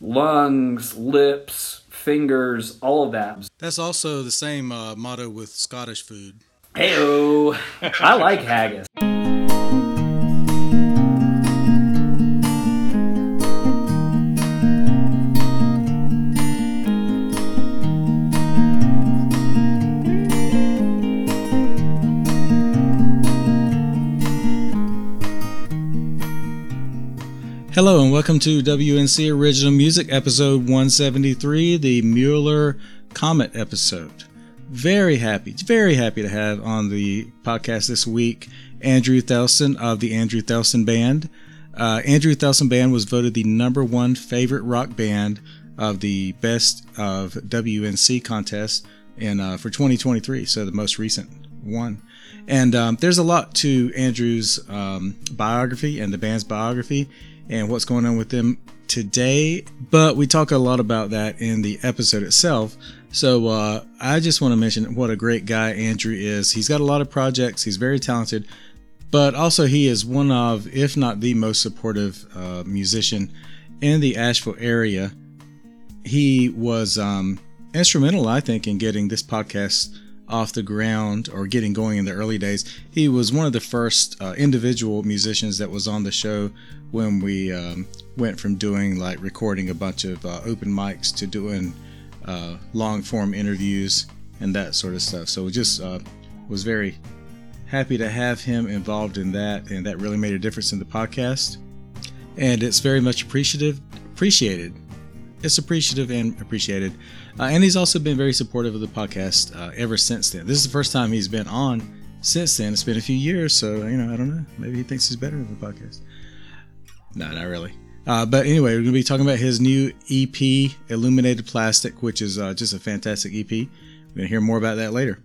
lungs, lips, fingers, all of that. That's also the same uh, motto with Scottish food. Heyo, I like haggis. Hello and welcome to WNC Original Music episode 173, the Mueller Comet episode. Very happy, very happy to have on the podcast this week Andrew Thelston of the Andrew Thelston Band. Uh, Andrew Thelston Band was voted the number one favorite rock band of the Best of WNC contest in uh, for 2023, so the most recent one. And um, there's a lot to Andrew's um, biography and the band's biography and what's going on with them today. But we talk a lot about that in the episode itself. So uh, I just want to mention what a great guy Andrew is. He's got a lot of projects, he's very talented, but also he is one of, if not the most supportive uh, musician in the Asheville area. He was um, instrumental, I think, in getting this podcast off the ground or getting going in the early days. He was one of the first uh, individual musicians that was on the show when we um, went from doing like recording a bunch of uh, open mics to doing uh, long form interviews and that sort of stuff. So just uh, was very happy to have him involved in that, and that really made a difference in the podcast. And it's very much appreciative, appreciated. It's appreciative and appreciated. Uh, and he's also been very supportive of the podcast uh, ever since then. This is the first time he's been on since then. It's been a few years, so you know, I don't know. Maybe he thinks he's better than the podcast. No, not really. Uh, but anyway, we're going to be talking about his new EP, Illuminated Plastic, which is uh, just a fantastic EP. We're to hear more about that later.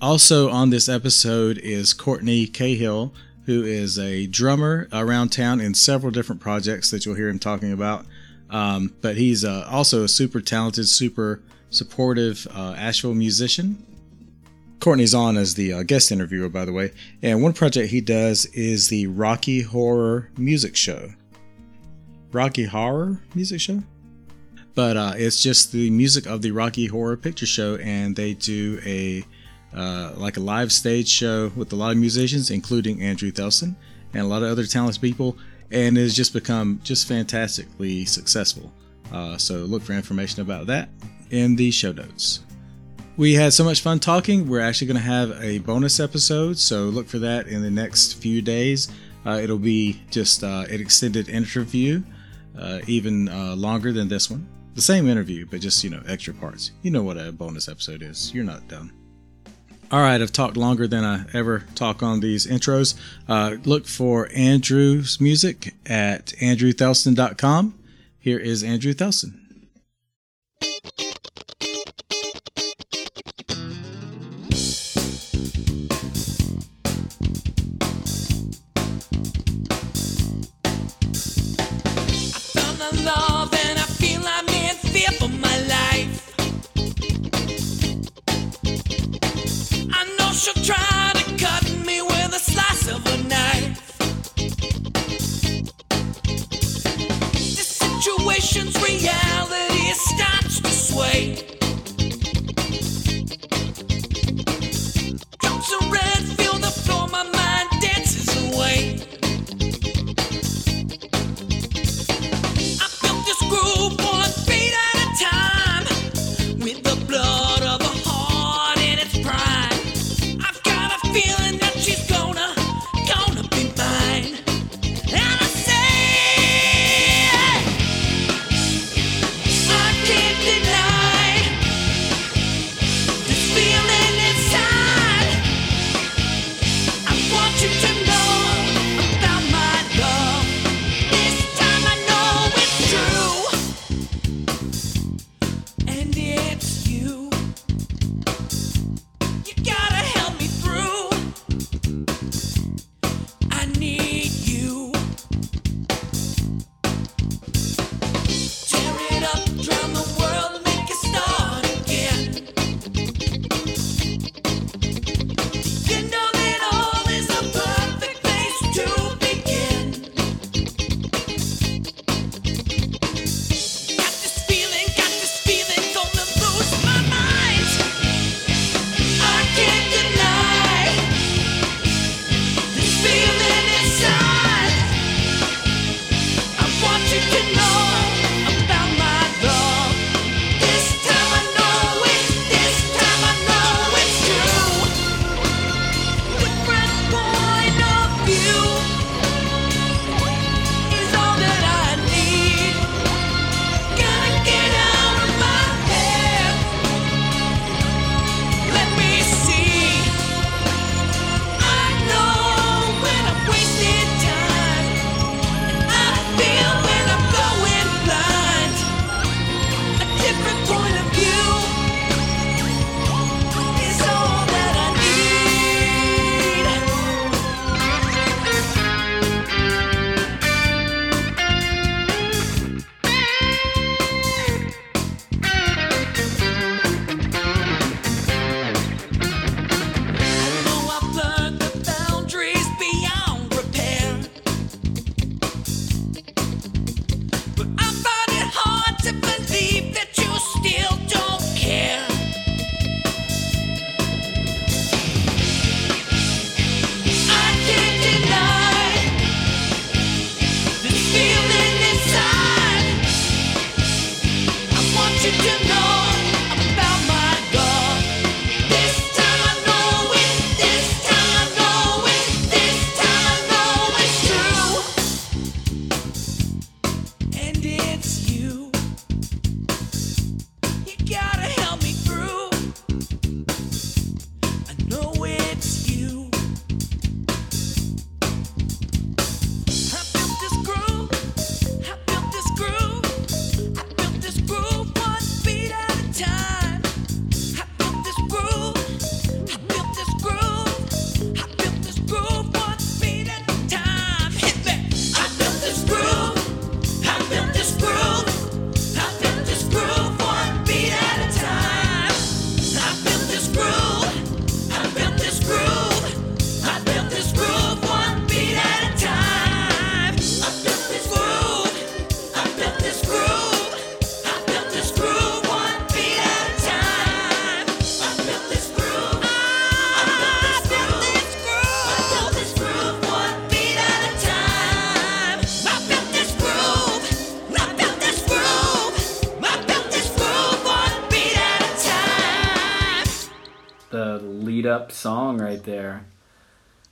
Also, on this episode is Courtney Cahill, who is a drummer around town in several different projects that you'll hear him talking about. Um, but he's uh, also a super talented, super supportive uh, Asheville musician. Courtney's on as the uh, guest interviewer, by the way. And one project he does is the Rocky Horror Music Show. Rocky Horror Music Show? But uh, it's just the music of the Rocky Horror Picture Show, and they do a uh, like a live stage show with a lot of musicians, including Andrew Thelston and a lot of other talented people, and it's just become just fantastically successful. Uh, so look for information about that in the show notes. We had so much fun talking. We're actually going to have a bonus episode, so look for that in the next few days. Uh, it'll be just uh, an extended interview, uh, even uh, longer than this one. The same interview, but just, you know, extra parts. You know what a bonus episode is. You're not dumb. All right, I've talked longer than I ever talk on these intros. Uh, look for Andrew's music at andrewthelston.com. Here is Andrew Thelston. I found the love she'll try to cut me with a slice of a knife. This situation's reality. Up song right there.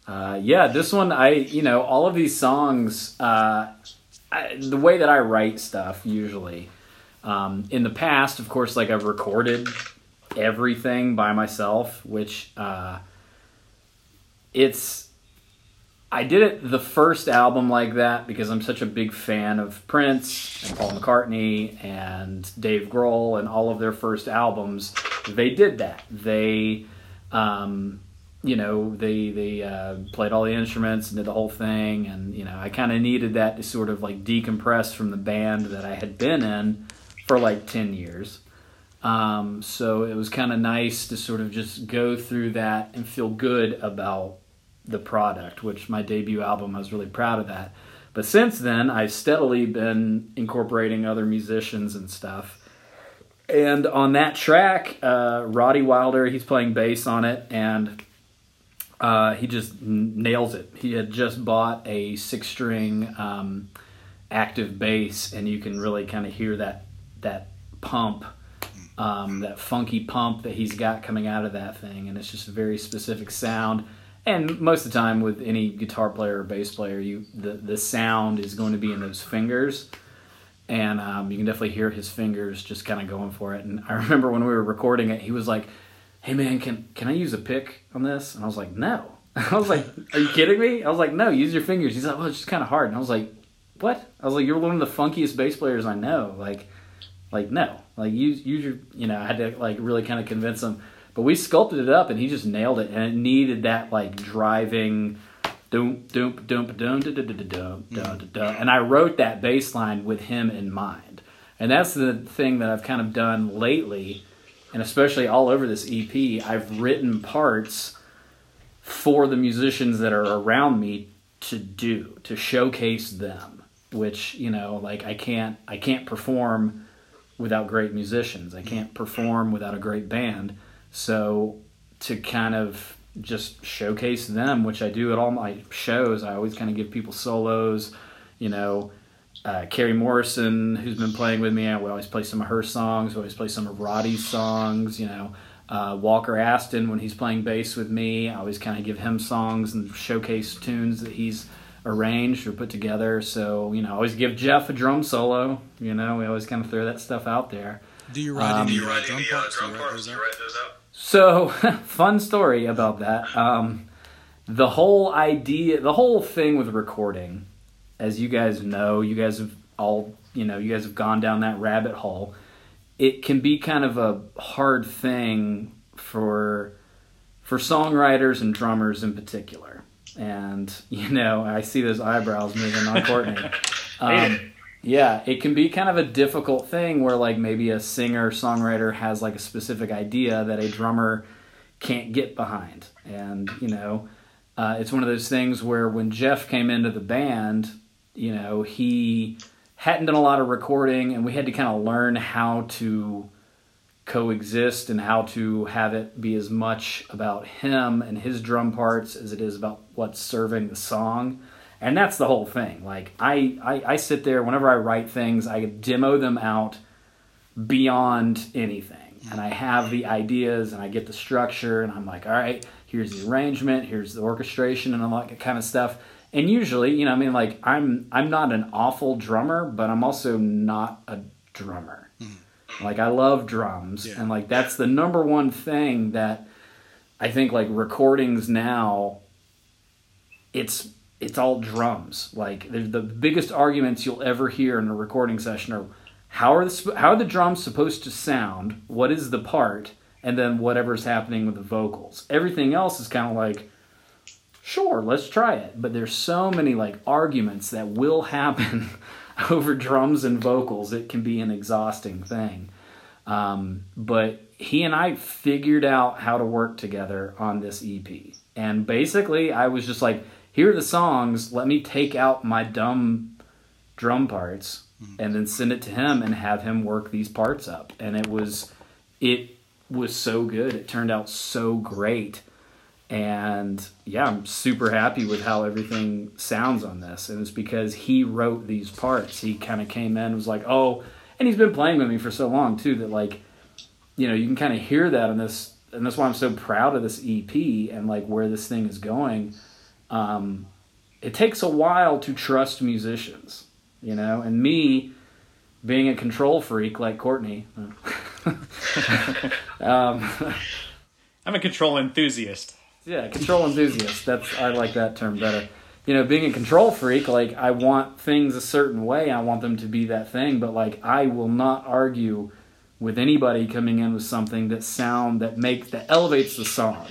Uh, yeah, this one I you know all of these songs. Uh, I, the way that I write stuff usually. Um, in the past, of course, like I've recorded everything by myself, which uh, it's. I did it the first album like that because I'm such a big fan of Prince and Paul McCartney and Dave Grohl and all of their first albums. They did that. They, um, you know, they they uh, played all the instruments and did the whole thing, and you know, I kind of needed that to sort of like decompress from the band that I had been in for like ten years. Um, so it was kind of nice to sort of just go through that and feel good about the product, which my debut album, I was really proud of that. But since then, I've steadily been incorporating other musicians and stuff. And on that track, uh, Roddy Wilder, he's playing bass on it, and uh, he just n- nails it. He had just bought a six string um, active bass, and you can really kind of hear that that pump, um, that funky pump that he's got coming out of that thing, and it's just a very specific sound. And most of the time, with any guitar player or bass player, you the the sound is going to be in those fingers and um, you can definitely hear his fingers just kind of going for it. And I remember when we were recording it, he was like, "Hey man, can can I use a pick on this?" And I was like, "No." I was like, "Are you kidding me?" I was like, "No, use your fingers." He's like, "Well, it's just kind of hard." And I was like, "What?" I was like, "You're one of the funkiest bass players I know." Like, like no, like use use your. You know, I had to like really kind of convince him. But we sculpted it up, and he just nailed it. And it needed that like driving Doom, doom, doom, doom, mm. and I wrote that bass line with him in mind. And that's the thing that I've kind of done lately, and especially all over this EP. I've written parts for the musicians that are around me to do to showcase them which you know like i can't i can't perform without great musicians i can't perform without a great band so to kind of just showcase them, which I do at all my shows. I always kind of give people solos. You know, uh, Carrie Morrison, who's been playing with me, I would always play some of her songs. We always play some of Roddy's songs. You know, uh, Walker Aston, when he's playing bass with me, I always kind of give him songs and showcase tunes that he's arranged or put together. So, you know, I always give Jeff a drum solo. You know, we always kind of throw that stuff out there. Do you write Um, any Do you Write drum parts? Do you write those out? You write those out? So, fun story about that. Um, the whole idea, the whole thing with recording, as you guys know, you guys have all, you know, you guys have gone down that rabbit hole. It can be kind of a hard thing for for songwriters and drummers in particular. And you know, I see those eyebrows moving on Courtney. Um, yeah, it can be kind of a difficult thing where like maybe a singer songwriter has like a specific idea that a drummer can't get behind, and you know, uh, it's one of those things where when Jeff came into the band, you know, he hadn't done a lot of recording, and we had to kind of learn how to coexist and how to have it be as much about him and his drum parts as it is about what's serving the song and that's the whole thing like I, I i sit there whenever i write things i demo them out beyond anything. And I have the ideas and I get the structure and I'm like, all right, here's the arrangement, here's the orchestration and all that kind of stuff. And usually, you know, I mean like I'm I'm not an awful drummer, but I'm also not a drummer. Mm-hmm. Like I love drums Yeah. and like that's the number one thing that I think like recordings now it's it's all drums. Like the biggest arguments you'll ever hear in a recording session are how are the how are the drums supposed to sound? What is the part? And then whatever's happening with the vocals. Everything else is kind of like sure, let's try it. But there's so many like arguments that will happen over drums and vocals. It can be an exhausting thing. Um, but he and I figured out how to work together on this EP. And basically, I was just like, here are the songs. Let me take out my dumb drum parts mm-hmm. and then send it to him and have him work these parts up. And it was, it was so good. It turned out so great. And yeah, I'm super happy with how everything sounds on this. And it's because he wrote these parts. He kind of came in and was like, oh, and he's been playing with me for so long too that like, you know, you can kind of hear that in this. And that's why I'm so proud of this EP and like where this thing is going. Um, it takes a while to trust musicians, you know, and me being a control freak like Courtney. um, I'm a control enthusiast. Yeah, control enthusiast. That's I like that term better. You know, being a control freak, like I want things a certain way. I want them to be that thing, but like I will not argue with anybody coming in with something that sound that makes that elevates the song.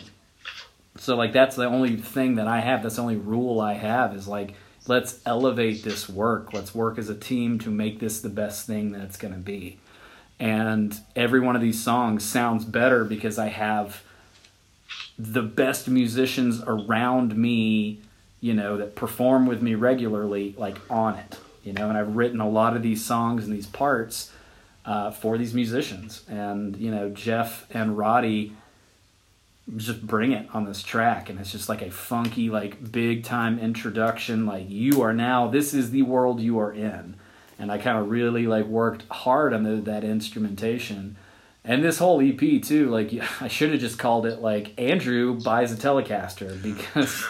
So like that's the only thing that I have. That's the only rule I have is like let's elevate this work. Let's work as a team to make this the best thing that it's going to be. And every one of these songs sounds better because I have the best musicians around me, you know, that perform with me regularly, like on it, you know. And I've written a lot of these songs and these parts uh, for these musicians, and you know, Jeff and Roddy just bring it on this track, and it's just like a funky, like big time introduction. Like you are now, this is the world you are in, and I kind of really like worked hard on the, that instrumentation. And this whole EP too, like I should have just called it like Andrew buys a Telecaster because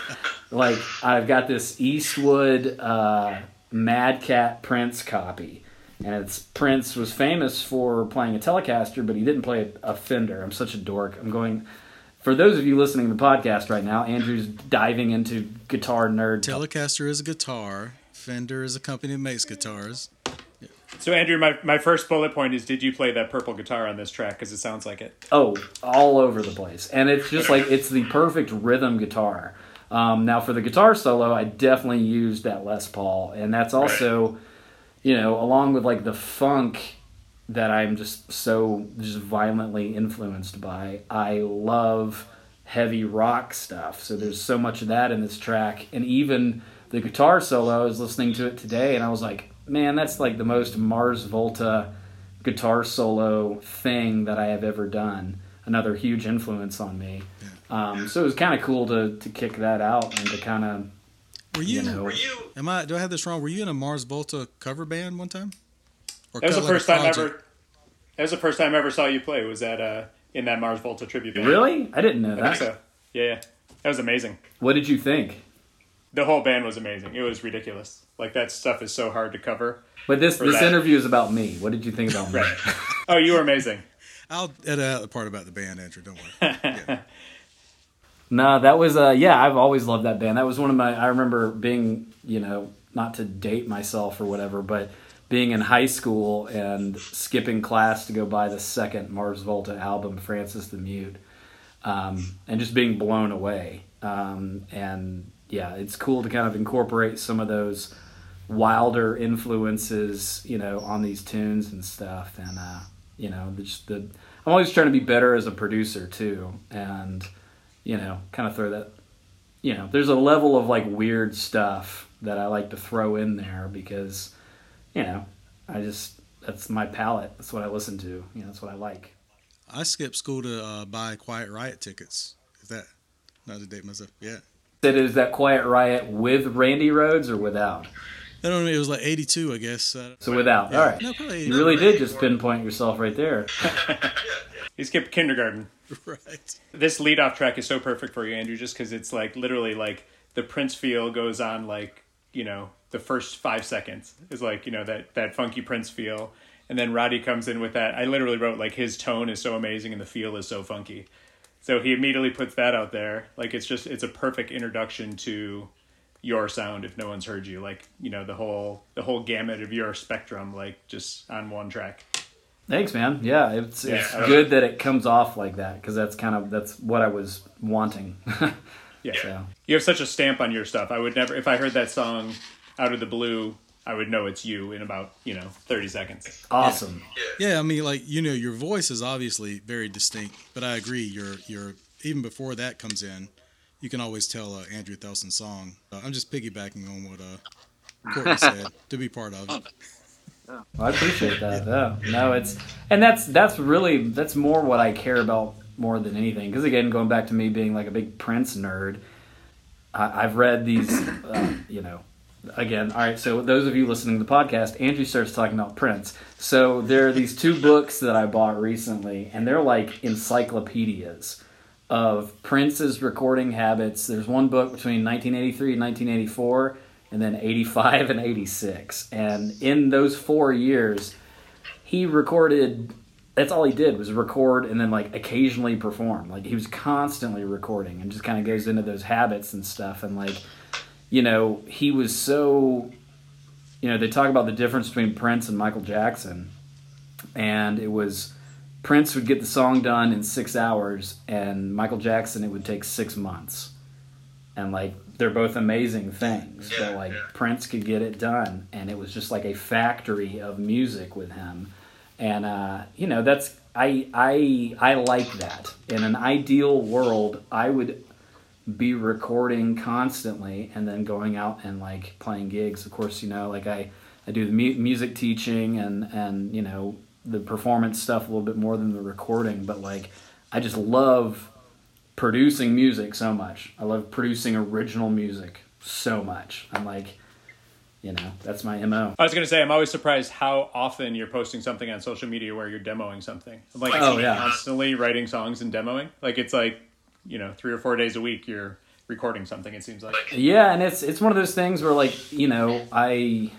like I've got this Eastwood uh, Mad Cat Prince copy, and it's Prince was famous for playing a Telecaster, but he didn't play a, a Fender. I'm such a dork. I'm going. For those of you listening to the podcast right now, Andrew's diving into guitar nerd. Telecaster is a guitar. Fender is a company that makes guitars. So Andrew, my, my first bullet point is: Did you play that purple guitar on this track? Because it sounds like it. Oh, all over the place. And it's just like it's the perfect rhythm guitar. Um, now for the guitar solo, I definitely used that Les Paul, and that's also, you know, along with like the funk that I'm just so just violently influenced by. I love heavy rock stuff, so there's so much of that in this track, and even the guitar solo. I was listening to it today, and I was like, man, that's like the most Mars Volta guitar solo thing that I have ever done. Another huge influence on me. Um, so it was kind of cool to to kick that out and to kind of Were you? you know Am I? Do I have this wrong? Were you in a Mars Volta cover band one time? Or That was the first time ever. That was the first time I ever saw you play. Was that uh in that Mars Volta tribute band. really I didn't know I that. think so. Yeah, yeah. That was amazing. What did you think? The whole band was amazing. It was ridiculous. Like that stuff is so hard to cover. But this this that. interview is about me. What did you think about me? Right. Oh, you were amazing. I'll edit out the part about the band, Andrew. Don't worry. Yeah. No, that was uh yeah, I've always loved that band. That was one of my I remember being, you know, not to date myself or whatever, but being in high school and skipping class to go buy the second Mars Volta album, Francis the Mute, um, and just being blown away. Um, and yeah, it's cool to kind of incorporate some of those wilder influences, you know, on these tunes and stuff. And uh, you know, just the I'm always trying to be better as a producer too, and you know, kind of throw that. You know, there's a level of like weird stuff that I like to throw in there because, you know, I just that's my palette. That's what I listen to. You know, that's what I like. I skipped school to uh, buy Quiet Riot tickets. Is that not to date myself? Yeah. That is that Quiet Riot with Randy Rhoads or without? I don't know. It was like 82, I guess. Uh, So without, all right. No, probably You really did just pinpoint yourself right there. He skipped kindergarten. right. This lead off track is so perfect for you, Andrew, just because it's like literally like the Prince feel goes on like, you know, the first five seconds is like, you know, that, that funky Prince feel. And then Roddy comes in with that. I literally wrote like his tone is so amazing and the feel is so funky. So he immediately puts that out there. Like it's just it's a perfect introduction to your sound if no one's heard you. Like, you know, the whole the whole gamut of your spectrum, like just on one track. Thanks, man. Yeah, it's it's Yeah. good that it comes off like that because that's kind of that's what I was wanting. Yeah. so You have such a stamp on your stuff. I would never, if I heard that song out of the blue, I would know it's you in about, you know, 30 seconds. awesome. Yeah, I mean, like you know, your voice is obviously very distinct, but I agree. Your your even before that comes in, you can always tell uh, Andrew Thelston song. Uh, I'm just piggybacking on what uh, Courtney said to be part of it. Well, I appreciate that. Yeah. No, it's and that's that's really that's more what I care about more than anything. Because again, going back to me being like a big Prince nerd, I, I've read these. Uh, you know, again, all right. So those of you listening to the podcast, Andrew starts talking about Prince. So there are these two books that I bought recently, and they're like encyclopedias of Prince's recording habits. There's one book between 1983 and 1984, and then 85 and 86. And in those four years, he recorded. That's all he did was record and then like occasionally perform. Like he was constantly recording, and just kind of goes into those habits and stuff. And like, you know, he was so. You know, they talk about the difference between Prince and Michael Jackson, and it was Prince would get the song done in six hours, and Michael Jackson it would take six months. And like they're both amazing things, but like Prince could get it done, and it was just like a factory of music with him. And uh, you know that's I I I like that. In an ideal world, I would be recording constantly and then going out and like playing gigs. Of course, you know, like I, I do the mu- music teaching and and you know the performance stuff a little bit more than the recording, but like I just love producing music so much. I love producing original music so much. I'm like, you know, that's my mo. I was going to say, I'm always surprised how often you're posting something on social media where you're demoing something. I'm like, Oh, yeah. constantly writing songs and demoing. Like, it's like, you know, three or four days a week you're recording something, it seems like. Yeah, and it's it's one of those things where like you know I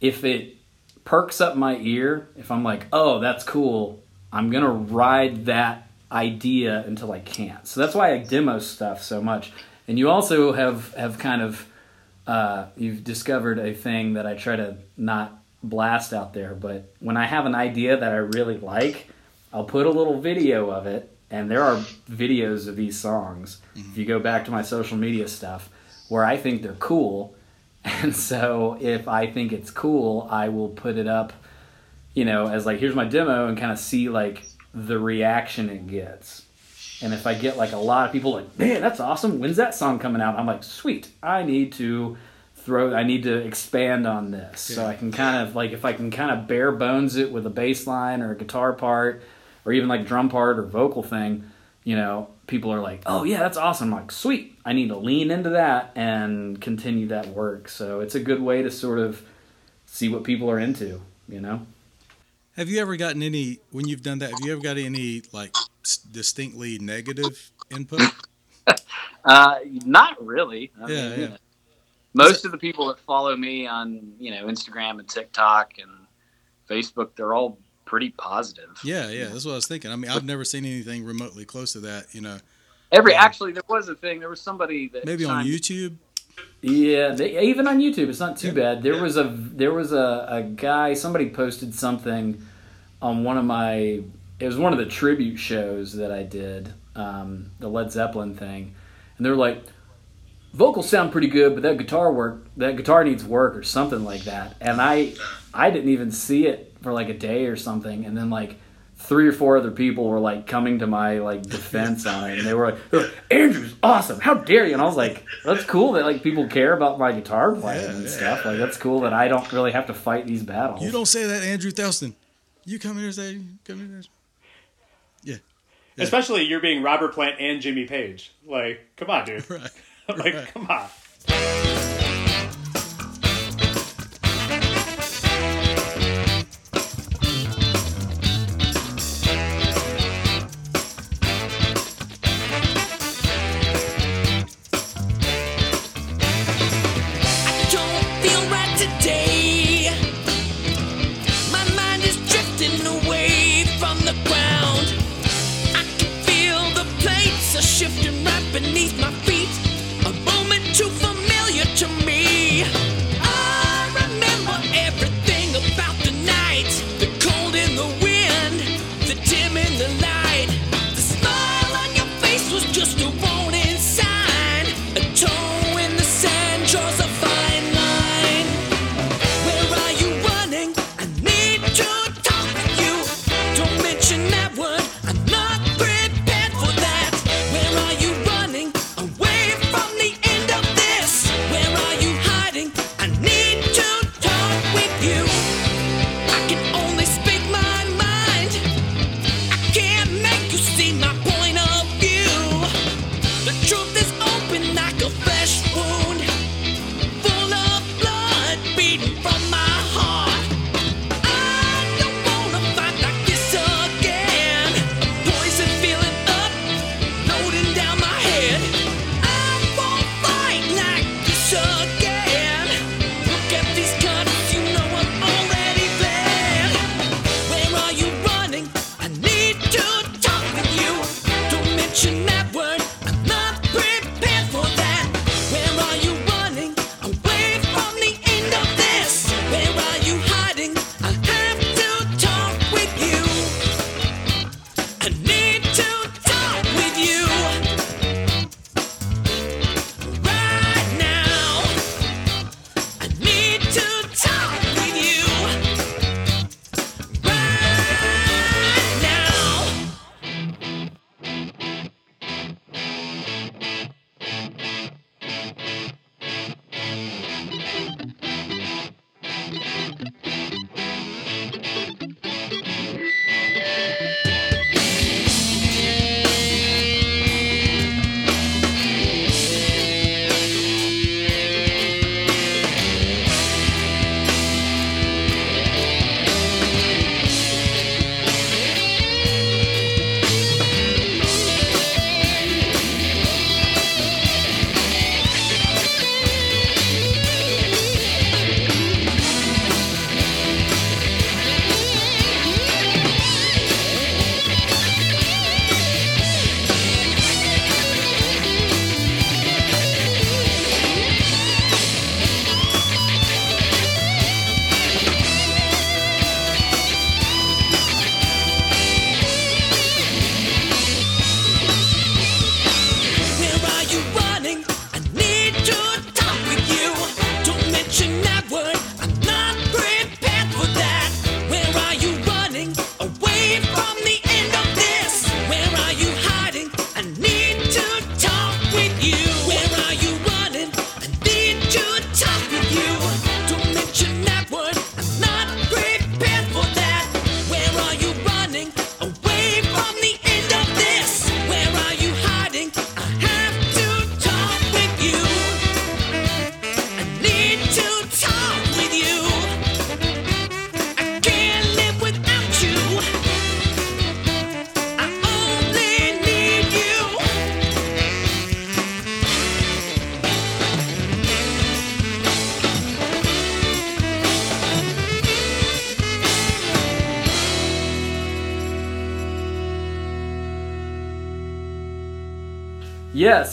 if it perks up my ear, if I'm like, oh, that's cool, I'm gonna ride that idea until I can't. So that's why I demo stuff so much. And you also have have kind of uh, you've discovered a thing that I try to not blast out there, but when I have an idea that I really like, I'll put a little video of it, and there are videos of these songs. If mm-hmm. you go back to my social media stuff, where I think they're cool, and so if I think it's cool, I will put it up, you know, as like here's my demo, and kind of see like the reaction it gets. And if I get like a lot of people like, man, that's awesome. When's that song coming out? I'm like, sweet. I need to throw. I need to expand on this. So I can kind of like if I can kind of bare bones it with a bass line or a guitar part, or even like drum part or vocal thing. You know, people are like, oh yeah, that's awesome. I'm like, sweet. I need to lean into that and continue that work. So it's a good way to sort of see what people are into. You know. Have you ever gotten any when you've done that? Have you ever got any like s- distinctly negative input? Uh, not really. I Yeah, mean, yeah. Most of the people that follow me on, you know, Instagram and TikTok and Facebook, they're all pretty positive. Yeah, yeah, that's what I was thinking. I mean, I've never seen anything remotely close to that. You know, Every Yeah. actually, there was a thing. There was somebody that maybe on YouTube. Yeah, they, even on YouTube, it's not too Yeah. bad. There was a there was a, a guy. Somebody posted something on one of my. It was one of the tribute shows that I did, um, the Led Zeppelin thing, and they're like, vocals sound pretty good, but that guitar work, that guitar needs work or something like that. And I, I didn't even see it for like a day or something, and then like three or four other people were like coming to my like defense on it, and they were like, they're like, "Andrew's awesome! How dare you?" And I was like, "That's cool that like people care about my guitar playing Yeah, and yeah. stuff. Like that's cool that I don't really have to fight these battles." You don't say that, Andrew Thelston. You come here and say, come here. Yeah, Yeah. Especially you're being Robert Plant and Jimmy Page. Like, come on, dude. right. like, right. come on.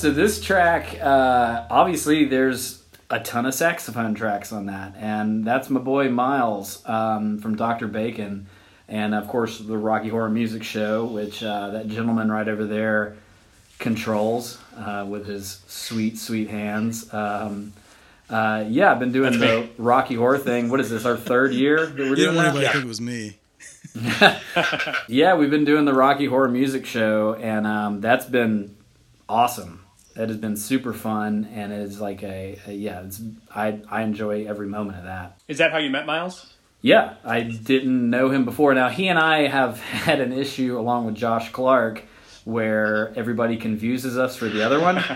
So this track, uh, obviously, there's a ton of saxophone tracks on that, and that's my boy Miles um, from Dr. Bacon, and of course the Rocky Horror Music Show, which uh, that gentleman right over there controls uh, with his sweet, sweet hands. Um, uh, yeah, I've been doing the Rocky Horror thing. What is this? Our third year that we're You doing don't want that? anybody to think it was me. Yeah, we've been doing the Rocky Horror Music Show, and um, that's been awesome. That has been super fun, and it's like a, a yeah. It's I I enjoy every moment of that. Is that how you met Miles? Yeah, I didn't know him before. Now he and I have had an issue along with Josh Clark, where everybody confuses us for the other one.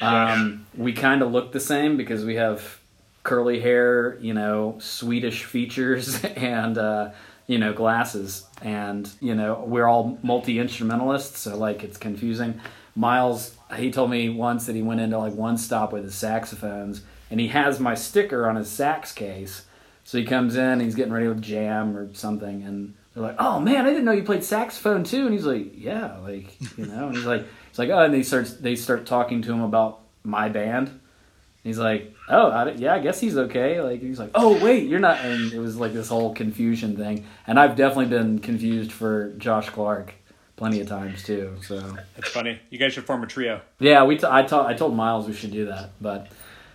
Um, we kind of look the same because we have curly hair, you know, Swedish features, and uh, you know glasses, and you know we're all multi instrumentalists, so like it's confusing. Miles, he told me once that he went into like one stop with his saxophones, and he has my sticker on his sax case. So he comes in, he's getting ready to jam or something, and they're like, "Oh man, I didn't know you played saxophone too." And he's like, "Yeah, like you know." And he's like, "It's like, oh," and they start they start talking to him about my band. And he's like, "Oh, I, yeah, I guess he's okay." Like he's like, "Oh wait, you're not." And it was like this whole confusion thing, and I've definitely been confused for Josh Clark plenty of times too. So It's funny. You guys should form a trio. yeah, we. T- I told I told Miles we should do that, but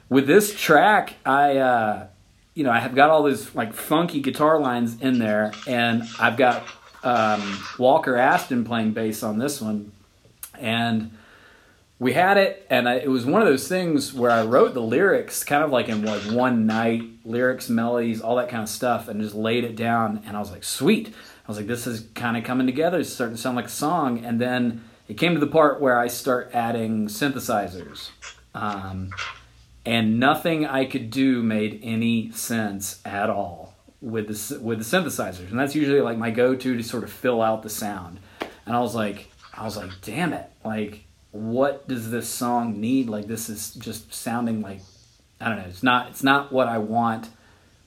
with this track, I uh, you know I have got all these like funky guitar lines in there, and I've got um, Walker Aston playing bass on this one, and we had it, and I, it was one of those things where I wrote the lyrics kind of like in like one night, lyrics, melodies, all that kind of stuff, and just laid it down, and I was like, sweet. I was like, this is kind of coming together. It's starting to sound like a song, and then it came to the part where I start adding synthesizers. Um, and nothing I could do made any sense at all with the with the synthesizers, and that's usually like my go-to to sort of fill out the sound. And I was like, I was like, damn it! Like, what does this song need? Like, this is just sounding like I don't know. It's not. It's not what I want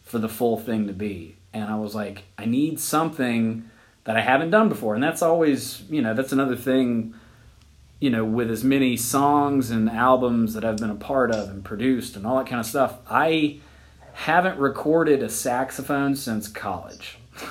for the full thing to be. And I was like, I need something that I haven't done before, and that's always, you know, that's another thing you know, with as many songs and albums that I've been a part of and produced and all that kind of stuff, I haven't recorded a saxophone since college.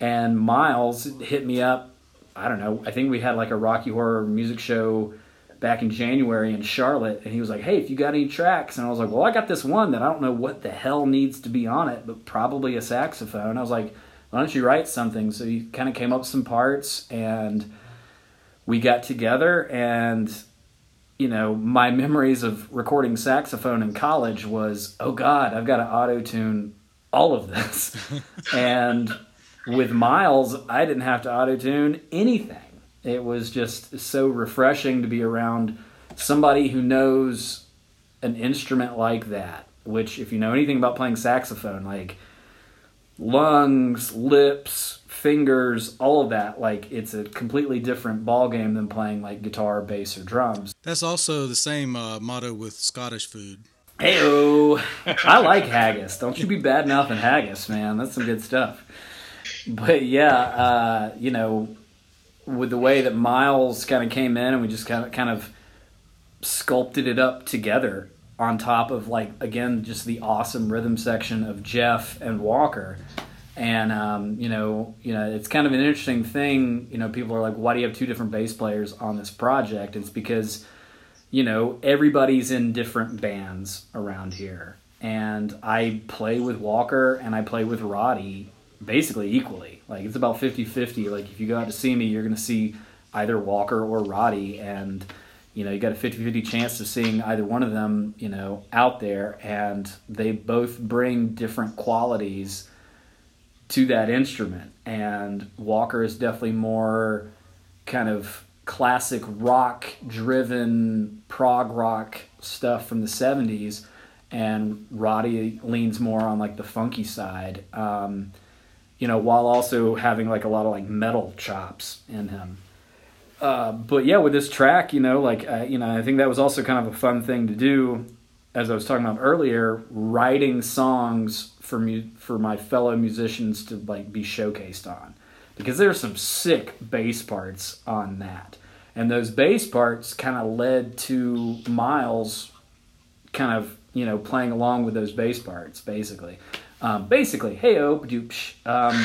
and Miles hit me up. I don't know. I think we had like a Rocky Horror music show back in January in Charlotte, and he was like, "Hey, if you got any tracks," and I was like, "Well, I got this one that I don't know what the hell needs to be on it, but probably a saxophone." I was like, "Why don't you write something?" So he kind of came up with some parts and we got together and you know my memories of recording saxophone in college was oh god i've got to auto tune all of this and with miles i didn't have to auto tune anything it was just so refreshing to be around somebody who knows an instrument like that which if you know anything about playing saxophone like lungs, lips, fingers, all of that. Like it's a completely different ball game than playing like guitar, bass, or drums. That's also the same uh, motto with Scottish food. Heyo, I like haggis. Don't you be bad mouthing haggis, man. That's some good stuff. But yeah, uh, you know, with the way that Miles kind of came in and we just kind of kind of sculpted it up together on top of like again just the awesome rhythm section of Jeff and Walker. And um, you know, you know, it's kind of an interesting thing. You know, people are like, "Why do you have two different bass players on this project?" It's because you know, everybody's in different bands around here. And I play with Walker and I play with Roddy basically equally. Like it's about 50-50. Like if you go out to see me, you're going to see either Walker or Roddy and you know, you got a 50-50 chance of seeing either one of them, you know, out there and they both bring different qualities to that instrument. And Walker is definitely more kind of classic rock driven prog rock stuff from the 70s and Roddy leans more on like the funky side um, you know while also having like a lot of like metal chops in him uh, but yeah with this track you know like uh, you know I think that was also kind of a fun thing to do as I was talking about earlier writing songs for mu- for my fellow musicians to like be showcased on because there's some sick bass parts on that. and those bass parts kind of led to Miles kind of you know playing along with those bass parts basically. Um, basically, hey oh, doopsh, um,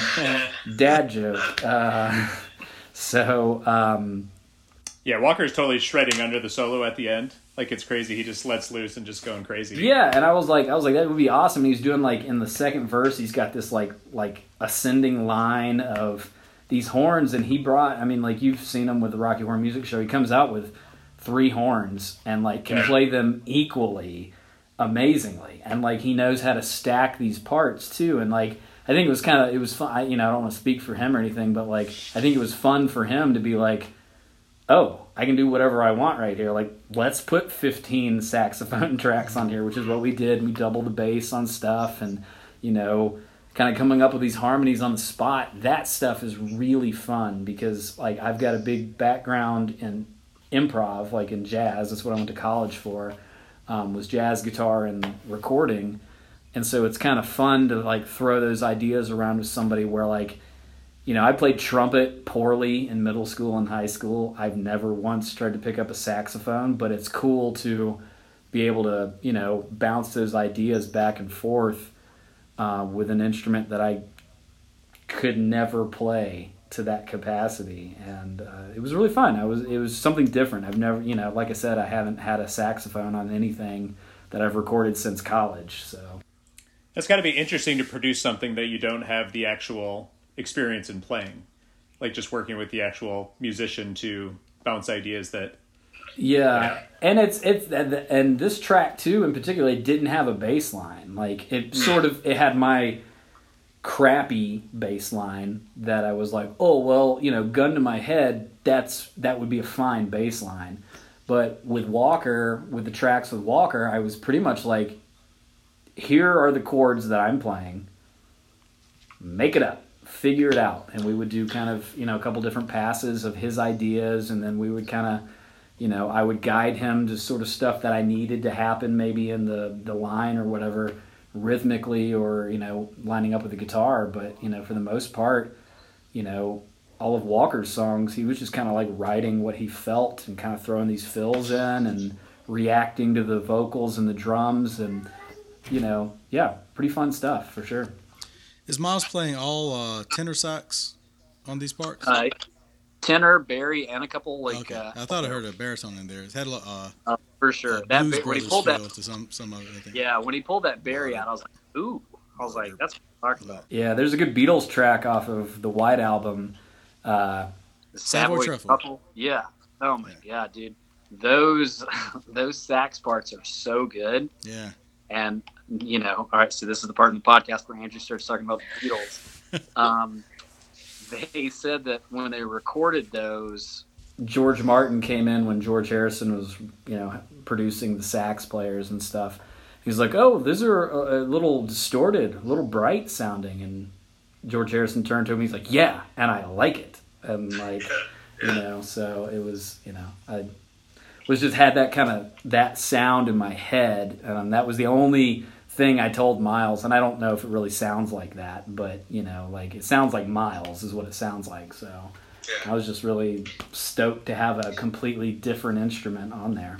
dad joke. Uh, so um, Yeah, Walker's totally shredding under the solo at the end. Like it's crazy. He just lets loose and just going crazy. Yeah, and I was like, I was like, that would be awesome. He's doing like in the second verse, he's got this like like ascending line of these horns, and he brought. I mean, like you've seen him with the Rocky Horror Music Show. He comes out with three horns and like can Yeah. play them equally, amazingly, and like he knows how to stack these parts too. And like I think it was kind of it was fun. I, you know, I don't want to speak for him or anything, but like I think it was fun for him to be like oh, I can do whatever I want right here. Like, let's put 15 saxophone tracks on here, which is what we did. We doubled the bass on stuff and, you know, kind of coming up with these harmonies on the spot. That stuff is really fun because, like, I've got a big background in improv, like in jazz. That's what I went to college for, um, was jazz guitar and recording. And so it's kind of fun to, like, throw those ideas around with somebody where, like, you know, I played trumpet poorly in middle school and high school. I've never once tried to pick up a saxophone, but it's cool to be able to, you know, bounce those ideas back and forth uh, with an instrument that I could never play to that capacity. And uh, it was really fun. I was it was something different. I've never, you know, like I said, I haven't had a saxophone on anything that I've recorded since college. So That's got to be interesting to produce something that you don't have the actual experience in playing. Like just working with the actual musician to bounce ideas that Yeah, and it's it's and and this track too in particular it didn't have a bass line. Like it sort of it had my crappy bass line that I was like, oh well, you know, gun to my head, that's that would be a fine bass line. But with Walker, with the tracks with Walker, I was pretty much like, here are the chords that I'm playing. Make it up, figure it out, and we would do kind of you know a couple different passes of his ideas, and then we would kind of you know, I would guide him to sort of stuff that I needed to happen, maybe in the the line or whatever, rhythmically or you know, lining up with the guitar. But you know, for the most part, you know, all of Walker's songs, he was just kind of like writing what he felt and kind of throwing these fills in and reacting to the vocals and the drums and you know, yeah, pretty fun stuff for sure. Is Miles playing all uh, tenor sax on these parts? Uh, tenor, Barry, and a couple like okay, uh, I thought I heard a baritone in there. It had a lo- uh, uh, for sure. uh, that Ba- when he pulled that, to some some of it. Yeah, when he pulled that Barry out, I was like, ooh, I was like, that's what I'm talking about. Yeah, there's a good Beatles track off of the White album. Uh, The Savoy Savoy Truffle. Truffle. Yeah. Oh my god, dude. Those those sax parts are so good. Yeah. And you know, all right, so this is the part in the podcast where Andrew starts talking about the Beatles. um, they said that when they recorded those, George Martin came in when George Harrison was, you know, producing the sax players and stuff. He's like, "Oh, these are a, a little distorted, a little bright sounding." And George Harrison turned to him. He's like, "Yeah, and I like it." And like, you know, so it was, you know, I was just had that kind of that sound in my head, and that was the only thing I told Miles. And I don't know if it really sounds like that, but you know, like it sounds like Miles is what it sounds like. So. I was just really stoked to have a completely different instrument on there.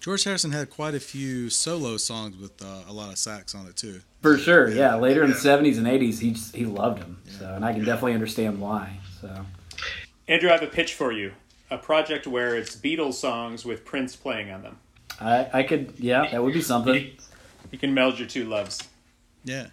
George Harrison had quite a few solo songs with uh, a lot of sax on it too. For sure, yeah. Later in the '70s and '80s, he just, he loved them. So, and I can definitely understand why. So, Andrew, I have a pitch for you. A project where it's Beatles songs with Prince playing on them. I I could, yeah, that would be something. You can meld your two loves. Yeah.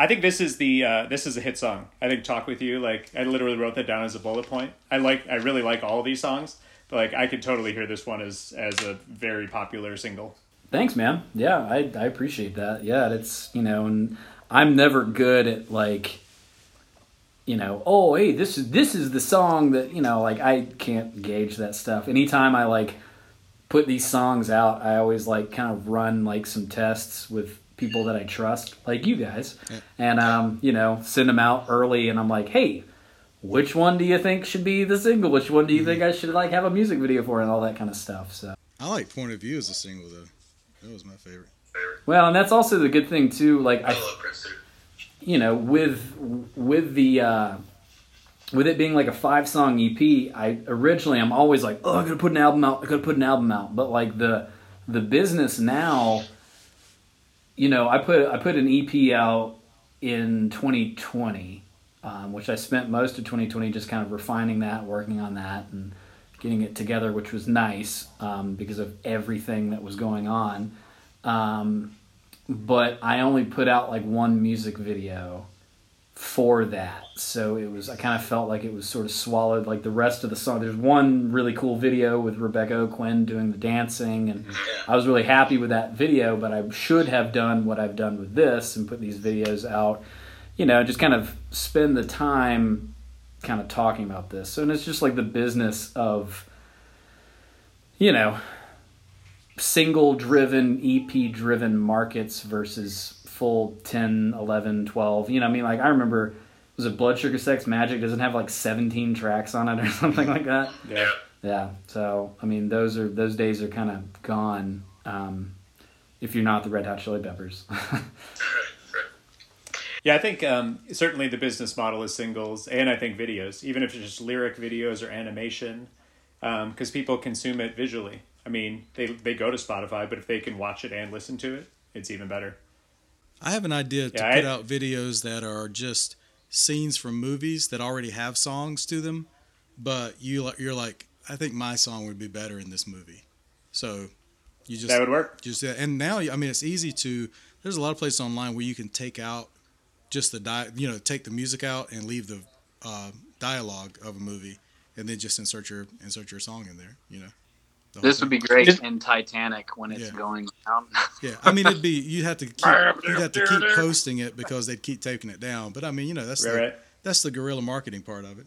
I think this is the uh, this is a hit song. I think "Talk with You" like I literally wrote that down as a bullet point. I like I really like all of these songs, but like I could totally hear this one as as a very popular single. Thanks, man. Yeah, I I appreciate that. Yeah, it's you know, and I'm never good at like, you know, oh hey, this is this is the song that you know, like I can't gauge that stuff. Anytime I like put these songs out, I always like kind of run like some tests with people that I trust, like you guys, Yeah. and um, you know, send them out early, and I'm like, hey. Which one do you think should be the single? Which one do you think I should like have a music video for, and all that kind of stuff. So, I like Point of View as a single though. That was my favorite. well, and that's also the good thing too. Like I, I love you know with with the uh, with it being like a five song EP, I originally I'm always like, oh, I gotta put an album out. I gotta put an album out. But like the the business now, you know, I put I put an EP out in 2020, um, which I spent most of 2020 just kind of refining that, working on that, and getting it together, which was nice um, because of everything that was going on. Um, but I only put out like one music video for that. So it was I kind of felt like it was sort of swallowed like the rest of the song. There's one really cool video with Rebecca O'Quinn doing the dancing and mm-hmm. I was really happy with that video, but I should have done what I've done with this and put these videos out, you know, just kind of spend the time kind of talking about this. So and it's just like the business of you know, single driven ep driven markets versus full 10 11 12 you know i mean like i remember was it blood sugar sex Magik doesn't have like 17 tracks on it or something like that Yeah. yeah so i mean those are those days are kind of gone um, if you're not the red hot chili peppers Yeah, I think um, certainly the business model is singles, and I think videos, even if it's just lyric videos or animation, because people consume it visually. I mean, they they go to Spotify, but if they can watch it and listen to it, it's even better. I have an idea to Yeah, put I- out videos that are just scenes from movies that already have songs to them, but you you're like, I think my song would be better in this movie. So you just That would work. just and now I mean it's easy to. There's a lot of places online where you can take out just the di- you know take the music out and leave the uh, dialogue of a movie, and then just insert your insert your song in there. You know. The This would be great Just- in Titanic when it's Yeah. going down. Yeah, I mean it'd be you'd have to keep you'd have to keep posting it because they'd keep taking it down. But I mean you know that's Right, the, right. that's the guerrilla marketing part of it.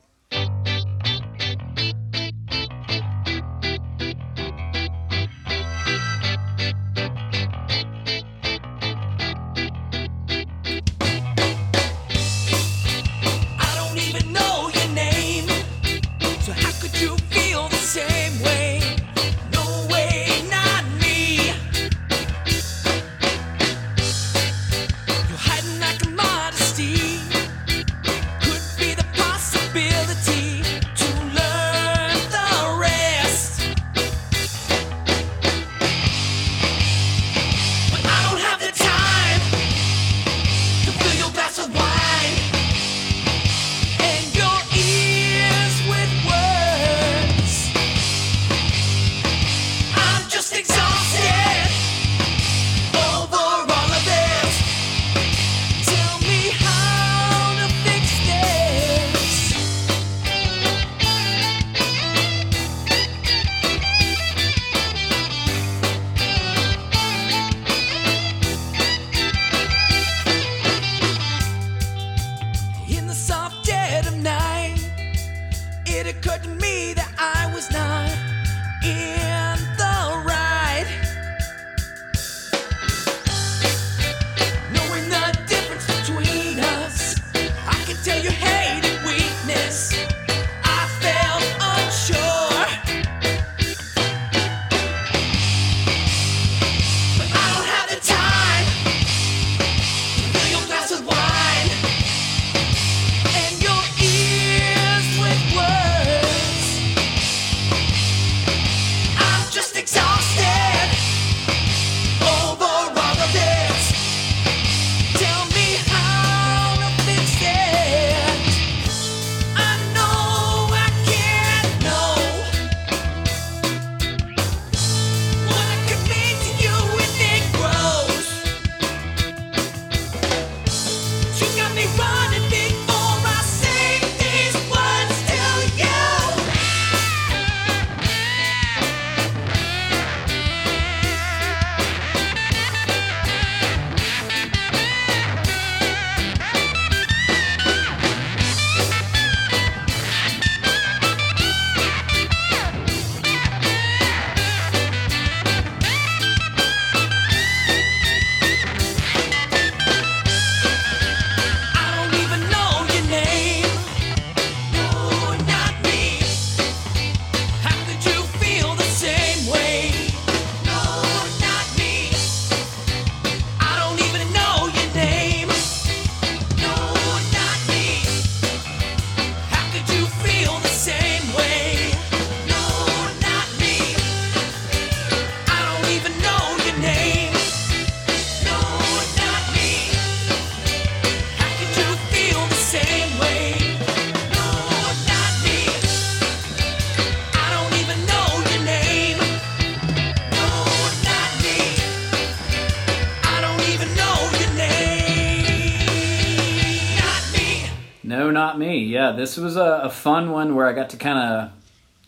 This was a, a fun one where I got to kind of,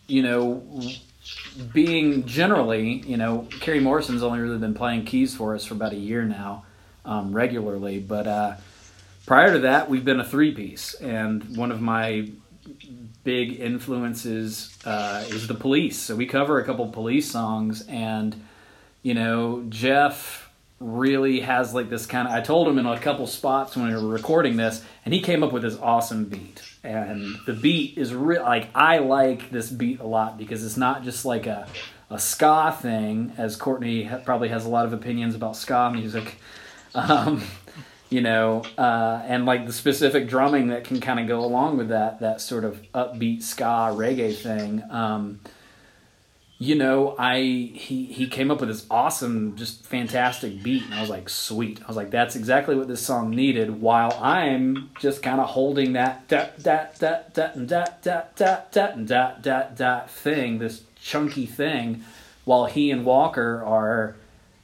you know, being generally, you know, Kerry Morrison's only really been playing keys for us for about a year now, um, regularly. But uh, prior to that, we've been a three piece, and one of my big influences uh, is the Police. So we cover a couple Police songs, and you know, Jeff really has like this kind of. I told him in a couple spots when we were recording this, and he came up with this awesome beat. And the beat is real. Like I like this beat a lot because it's not just like a a ska thing, as Courtney ha- probably has a lot of opinions about ska music. Um, you know, uh, and like the specific drumming that can kind of go along with that that sort of upbeat ska reggae thing. Um, you know, I he he came up with this awesome, just fantastic beat, and I was like, sweet. I was like, that's exactly what this song needed. While I'm just kind of holding that da da da da da da da da da da thing, this chunky thing, while he and Walker are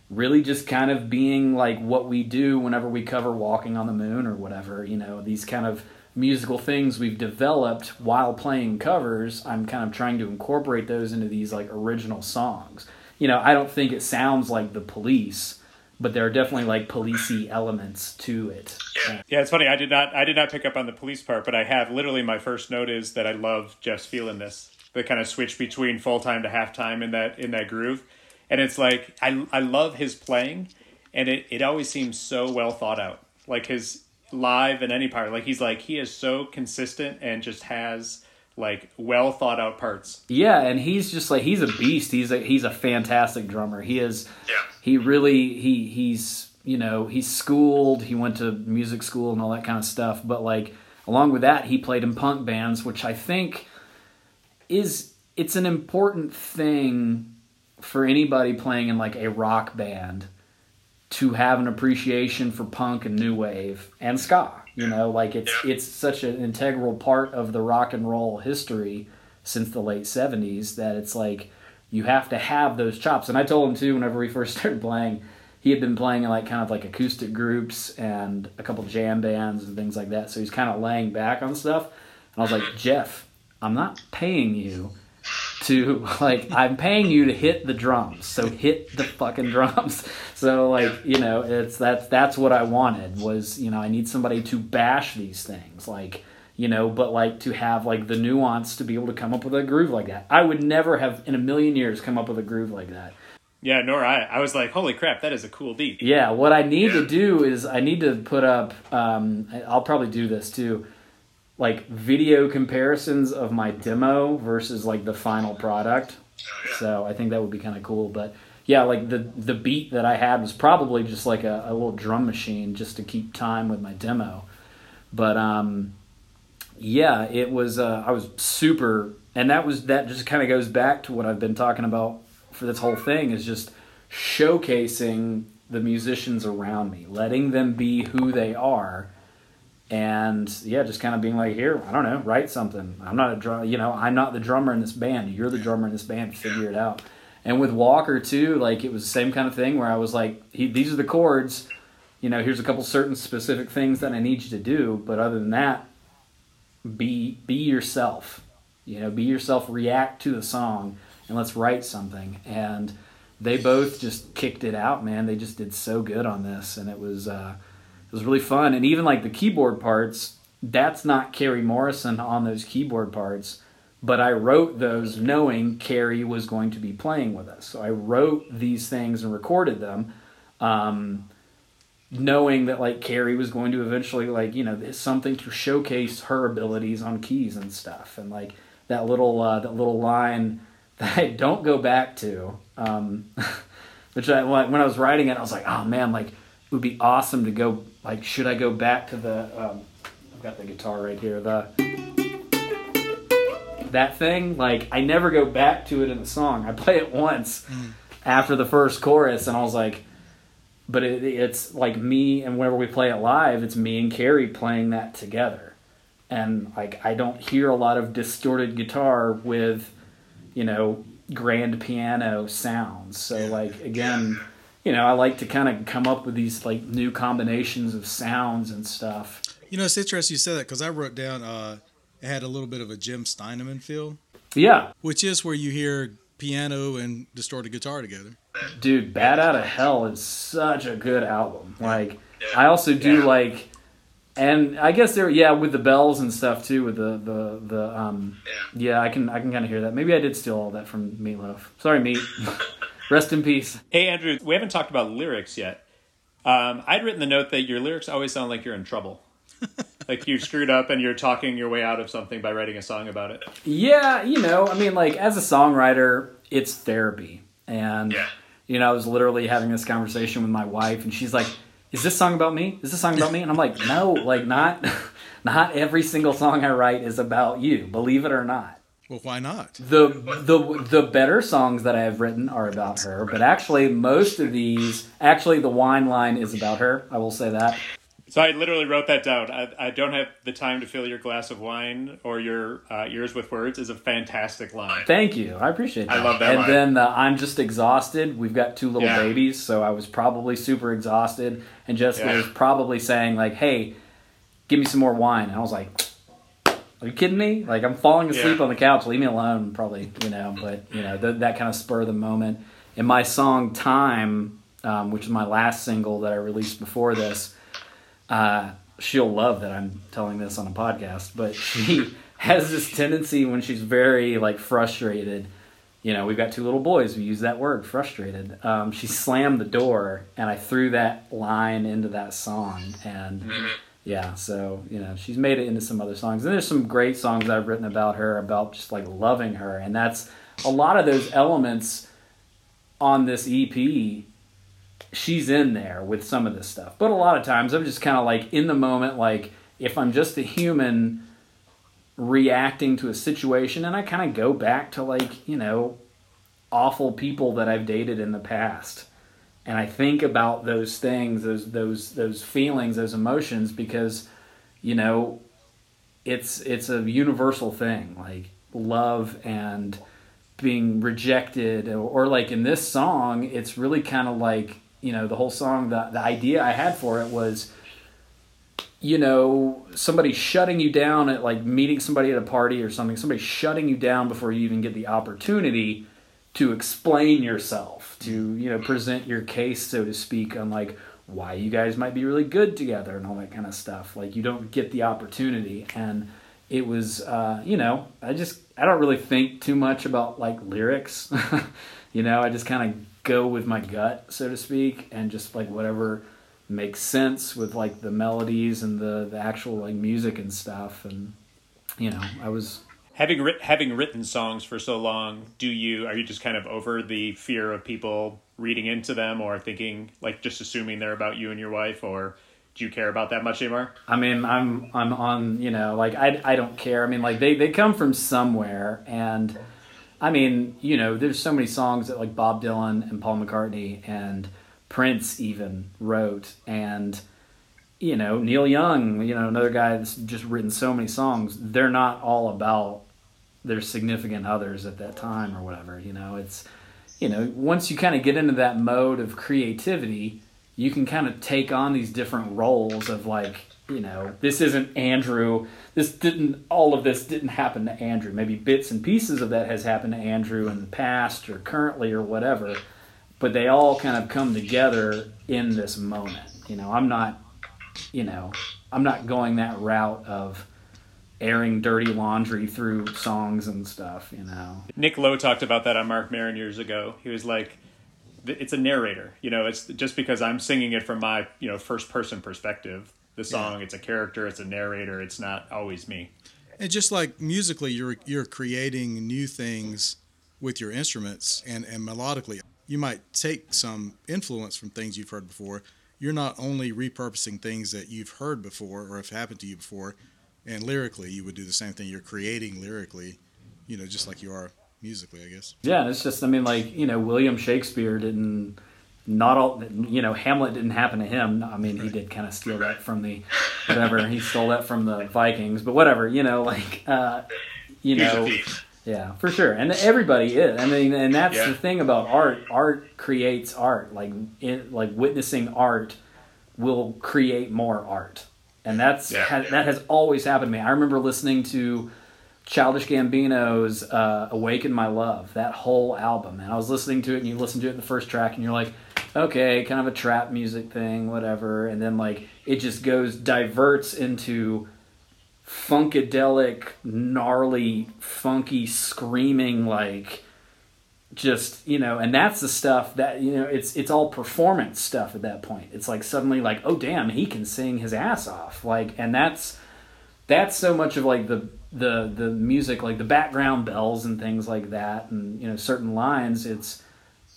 really just kind of being like what we do whenever we cover Walking on the Moon or whatever. You know, these kind of musical things we've developed while playing covers, I'm kind of trying to incorporate those into these like original songs. You know, I don't think it sounds like the police, but there are definitely like policey elements to it. Yeah, it's funny. I did not I did not pick up on the police part, but I have literally my first note is that I love Jeff's feeling this. The kind of switch between full time to halftime in that in that groove. And it's like I I love his playing and it, it always seems so well thought out. Like his live and any part. Like he's like he is so consistent and just has like well thought out parts. yeah, and he's just like he's a beast. He's a he's a fantastic drummer. He is Yeah. he really he he's you know he's schooled he went to music school and all that kind of stuff but like along with that he played in punk bands which i think is it's an important thing for anybody playing in like a rock band to have an appreciation for punk and new wave and ska you know like it's Yeah. it's such an integral part of the rock and roll history since the late 70s that it's like you have to have those chops. And i told him too whenever we first started playing he had been playing in like kind of like acoustic groups and a couple jam bands and things like that. So he's kind of laying back on stuff. And i was like jeff i'm not paying you to like I'm paying you to hit the drums, so hit the fucking drums. So like you know it's that's that's what I wanted was you know I need somebody to bash these things like you know but like to have like the nuance to be able to come up with a groove like that. I would never have in a million years come up with a groove like that. Yeah, nor I. I was like, holy crap, that is a cool beat. Yeah, what I need to do is I need to put up. Um, I'll probably do this too, like video comparisons of my demo versus like the final product. So I think that would be kind of cool. But yeah, like the the beat that I had was probably just like a, a little drum machine just to keep time with my demo. But um, yeah, it was. Uh, I was super, and that was that just kind of goes back to what I've been talking about for this whole thing is just showcasing the musicians around me, letting them be who they are, and yeah, just kind of being like, here, I don't know, write something. I'm not a drum, you know, I'm not the drummer in this band. You're the drummer in this band. Figure it out. And with Walker too, like it was the same kind of thing where I was like, he, these are the chords. You know, here's a couple certain specific things that I need you to do, but other than that, be be yourself. You know, be yourself. React to the song, and let's write something. And they both just kicked it out, man. They just did so good on this, and it was uh, it was really fun. And even like the keyboard parts, that's not Carrie Morrison on those keyboard parts, but I wrote those knowing Carrie was going to be playing with us. So I wrote these things and recorded them. Um, knowing that like Carrie was going to eventually like you know something to showcase her abilities on keys and stuff and like that little uh, that little line that I don't go back to um, which I when I was writing it I was like oh man like it would be awesome to go like should I go back to the um, I've got the guitar right here the that thing? Like I never go back to it in the song. I play it once after the first chorus and I was like but it, it's like me and whenever we play it live it's me and carrie playing that together. And like i don't hear a lot of distorted guitar with you know grand piano sounds. So like again you know i like to kind of come up with these like new combinations of sounds and stuff You know, it's interesting you said that because I wrote down uh, it had a little bit of a Jim Steinman feel, Yeah, which is where you hear piano and distorted guitar together. dude, Bat Out of Hell is such a good album. Like, I also do like, and I guess there, yeah, with the bells and stuff too, with the the the um, yeah, I can I can kind of hear that. Maybe I did steal all that from Meatloaf. Sorry, Meat. Rest in peace. Hey, Andrew, we haven't talked about lyrics yet. Um, I'd written the note that your lyrics always sound like you're in trouble. like you've screwed up and you're talking your way out of something by writing a song about it. Yeah, you know, I mean, like as a songwriter, it's therapy, and yeah. you know, I was literally having this conversation with my wife, and she's like, "Is this song about me? Is this song about me?" And I'm like, "No, like not, not every single song I write is about you. Believe it or not." Well, why not? the the the better songs that I have written are about her, but actually most of these, actually the wine line is about her. I will say that. So I literally wrote that down. I, I don't have the time to fill your glass of wine or your uh, ears with words is a fantastic line. Thank you, I appreciate that. I love that And line. then uh, I'm just exhausted. We've got two little Yeah. babies, so I was probably super exhausted, and Jessica Yeah. was probably saying like, "Hey, give me some more wine," and I was like. Are you kidding me? Like I'm falling asleep Yeah. on the couch. Leave me alone, probably. You know, but you know th- that kind of spur of the moment. In my song "Time," um, which is my last single that I released before this, uh, she'll love that I'm telling this on a podcast. But she has this tendency when she's very like frustrated. You know, we've got two little boys. We use that word, frustrated. Um, she slammed the door, and I threw that line into that song, and yeah, so you know, she's made it into some other songs. And there's some great songs I've written about her, about just like loving her, and that's a lot of those elements on this EP she's in there with some of this stuff. But a lot of times I'm just kind of like in the moment, like if I'm just a human reacting to a situation, and I kind of go back to like, you know, awful people that I've dated in the past. And I think about those things, those those those feelings, those emotions because, you know, it's it's a universal thing, like love and being rejected or, or like in this song it's really kind of like you know the whole song the, the idea i had for it was you know somebody shutting you down at like meeting somebody at a party or something somebody shutting you down before you even get the opportunity to explain yourself to you know present your case so to speak on like why you guys might be really good together and all that kind of stuff. Like you don't get the opportunity. And it was uh, you know i just i don't really think too much about like lyrics. You know i just kind of go with my gut so to speak and just like whatever makes sense with like the melodies and the the actual like music and stuff. And you know i was Having writ- having written songs for so long, do you are you just kind of over the fear of people reading into them or thinking like just assuming they're about you and your wife or do you care about that much anymore? I mean, I'm I'm on, you know, like I, I don't care. I mean, like they, they come from somewhere, and I mean, you know, there's so many songs that like Bob Dylan and Paul McCartney and Prince even wrote, and you know Neil Young, you know, another guy that's just written so many songs. They're not all about their significant others at that time or whatever. You know, it's you know once you kind of get into that mode of creativity you can kind of take on these different roles of like you know this isn't andrew this didn't all of this didn't happen to andrew maybe bits and pieces of that has happened to andrew in the past or currently or whatever but they all kind of come together in this moment you know i'm not you know i'm not going that route of airing dirty laundry through songs and stuff you know Nick Lowe talked about that on Marc Maron years ago. He was like, "It's a narrator. You know, it's just because I'm singing it from my you know first person perspective. The song, it's a character, it's a narrator. It's not always me." And just like musically, you're you're creating new things with your instruments and, and melodically. You might take some influence from things you've heard before. You're not only repurposing things that you've heard before or have happened to you before, and lyrically, you would do the same thing. You're creating lyrically, you know, just like you are musically, I guess. Yeah, it's just I mean like you know William Shakespeare didn't not all you know Hamlet didn't happen to him. I mean he did kind of steal that from the whatever he stole that from the Vikings, but whatever you know like uh, you know yeah for sure and everybody is. I mean and that's Yeah. the thing about art. Art creates art. Like it, like witnessing art will create more art. And that's Yeah. ha- that has always happened to me. I remember listening to Childish Gambino's uh, "Awaken My Love," that whole album, and I was listening to it, and you listen to it in the first track, and you're like, okay, kind of a trap music thing, whatever, and then like it just goes diverts into funkadelic, gnarly, funky, screaming like just you know and that's the stuff that you know it's it's all performance stuff at that point. It's like suddenly like oh damn he can sing his ass off. Like and that's that's so much of like the the the music like the background bells and things like that and you know certain lines it's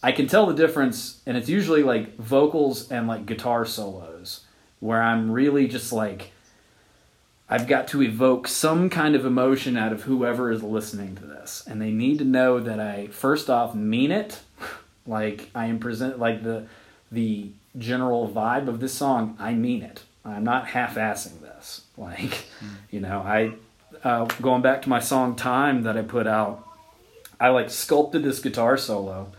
i can tell the difference and it's usually like vocals and like guitar solos where i'm really just like I've got to evoke some kind of emotion out of whoever is listening to this. And they need to know that I first off mean it. Like I am present like the the general vibe of this song, I mean it. I'm not half assing this. Like, you know, I uh, going back to my song Time that I put out, I like sculpted this guitar solo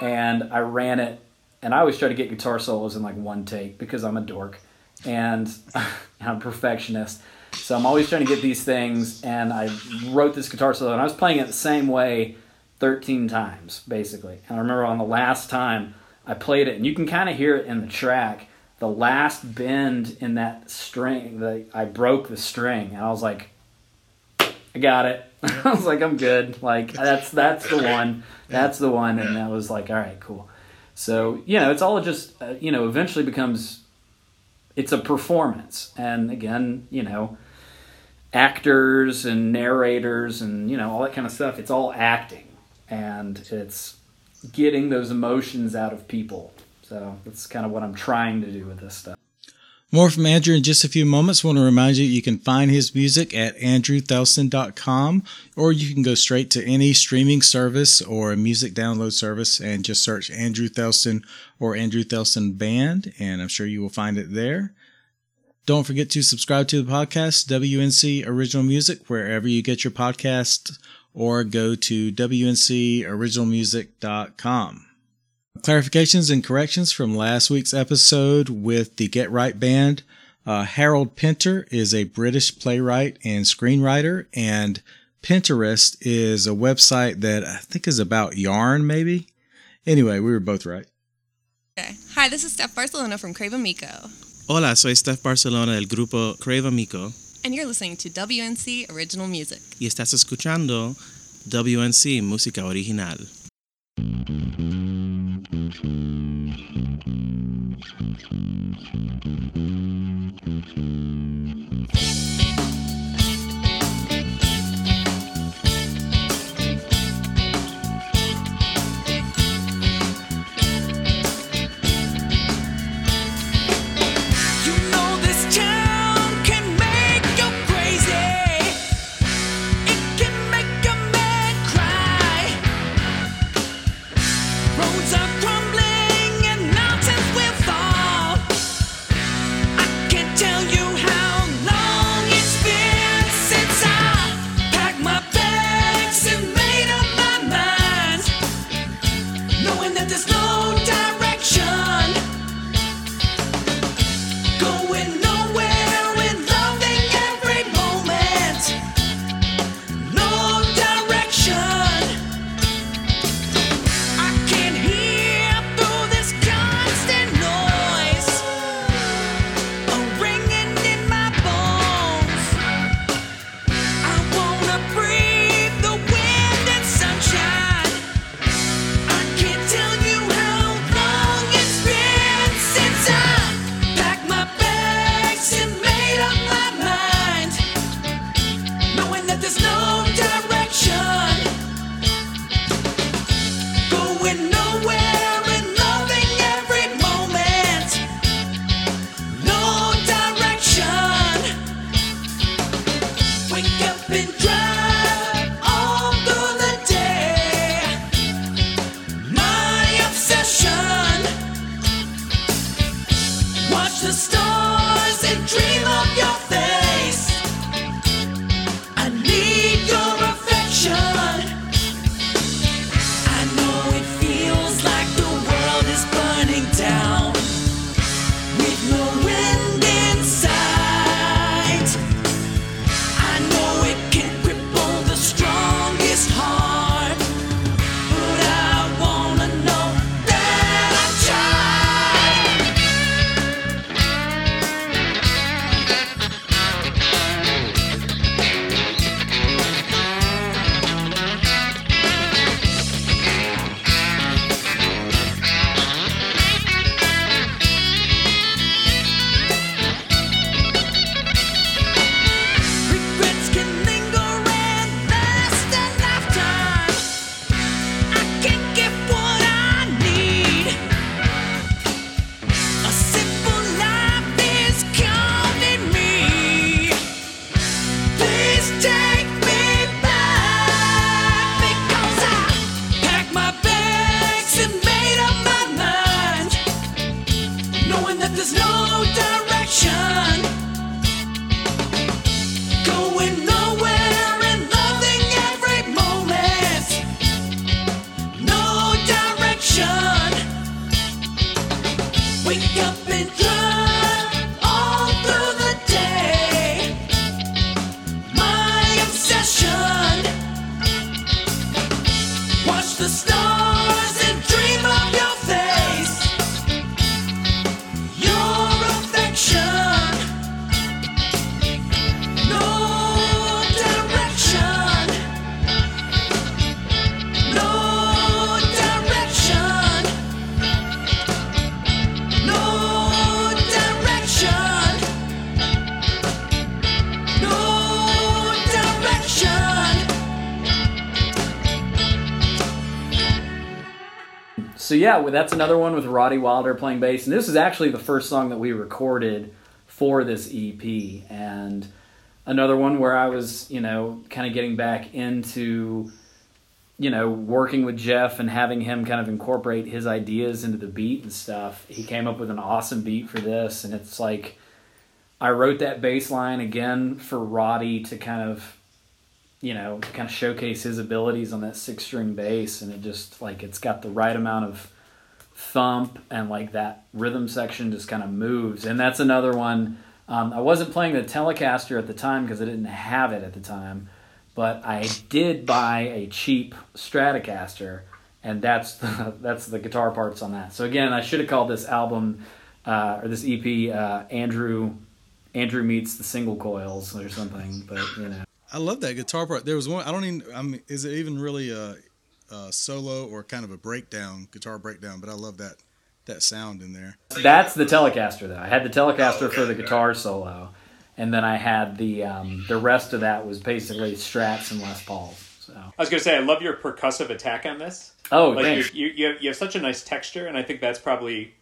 and I ran it and I always try to get guitar solos in like one take because I'm a dork and I'm a perfectionist. So I'm always trying to get these things, and I wrote this guitar solo, and I was playing it the same way 13 times, basically. And I remember on the last time I played it, and you can kind of hear it in the track. The last bend in that string, the, I broke the string, and I was like, I got it. I was like, I'm good. Like that's that's the one. That's the one, and that was like, all right, cool. So you know, it's all just uh, you know, eventually becomes it's a performance and again you know actors and narrators and you know all that kind of stuff it's all acting and it's getting those emotions out of people so that's kind of what i'm trying to do with this stuff More from Andrew in just a few moments. want to remind you you can find his music at andrewthelston.com or you can go straight to any streaming service or a music download service and just search Andrew Thelston or Andrew Thelston Band, and I'm sure you will find it there. Don't forget to subscribe to the podcast, WNC Original Music, wherever you get your podcast, or go to WNCOriginalmusic.com. Clarifications and corrections from last week's episode with the Get Right Band. Uh, Harold Pinter is a British playwright and screenwriter, and Pinterest is a website that I think is about yarn, maybe. Anyway, we were both right. Okay. Hi, this is Steph Barcelona from Crave Amico, Hola, soy Steph Barcelona del grupo Crave Amico and you're listening to WNC Original Music. y estás escuchando WNC Música Original. Wake yeah, well, that's another one with Roddy Wilder playing bass, and this is actually the first song that we recorded for this EP, and another one where I was, you know, kind of getting back into, you know, working with Jeff and having him kind of incorporate his ideas into the beat and stuff. He came up with an awesome beat for this, and it's like I wrote that bass line again for Roddy to kind of you know, kind of showcase his abilities on that six string bass, and it just like it's got the right amount of thump and like that rhythm section just kind of moves. And that's another one. Um, I wasn't playing the Telecaster at the time because I didn't have it at the time, but I did buy a cheap Stratocaster, and that's the, that's the guitar parts on that. So again, I should have called this album uh, or this EP uh, Andrew Andrew meets the single coils or something, but you know. I love that guitar part. There was one. I don't even. I mean, is it even really a, a solo or kind of a breakdown, guitar breakdown? But I love that that sound in there. That's the Telecaster though. I had the Telecaster for the guitar solo, and then I had the um, the rest of that was basically Strats and Les Pauls. So I was gonna say I love your percussive attack on this. oh, Like thanks. you, you, you, have, you have such a nice texture, and I think that's probably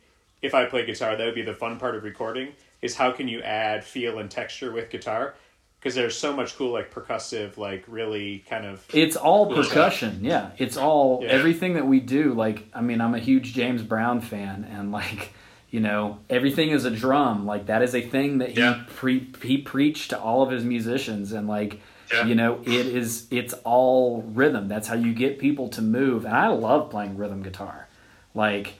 if I play guitar, that would be the fun part of recording. Is how can you add feel and texture with guitar? Because there's so much cool like percussive, like really kind of It's all Cool stuff. percussion. Yeah, it's all Yeah. everything that we do. Like, I mean, I'm a huge James Brown fan, and like, you know, everything is a drum. Like that is a thing that he Yeah. pre he preached to all of his musicians, and like, Yeah. you know, it is it's all rhythm. That's how you get people to move. And I love playing rhythm guitar. Like,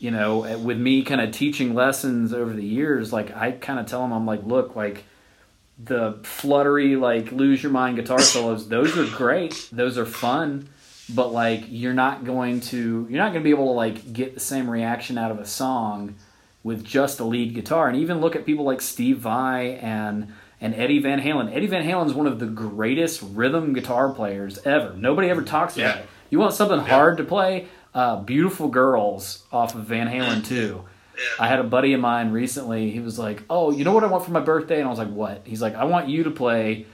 you know, with me kind of teaching lessons over the years, like I kind of tell them, I'm like, look, like the fluttery like lose your mind guitar solos those are great. Those are fun. But like you're not going to you're not going to be able to like get the same reaction out of a song with just a lead guitar. And even look at people like Steve Vai and and Eddie Van Halen. Eddie Van Halen is one of the greatest rhythm guitar players ever. Nobody ever talks about Yeah. it. You want something hard to play? Uh, beautiful girls off of Van Halen 2 I had a buddy of mine recently. He was like, "Oh, you know what I want for my birthday?" And I was like, "What?" He's like, "I want you to play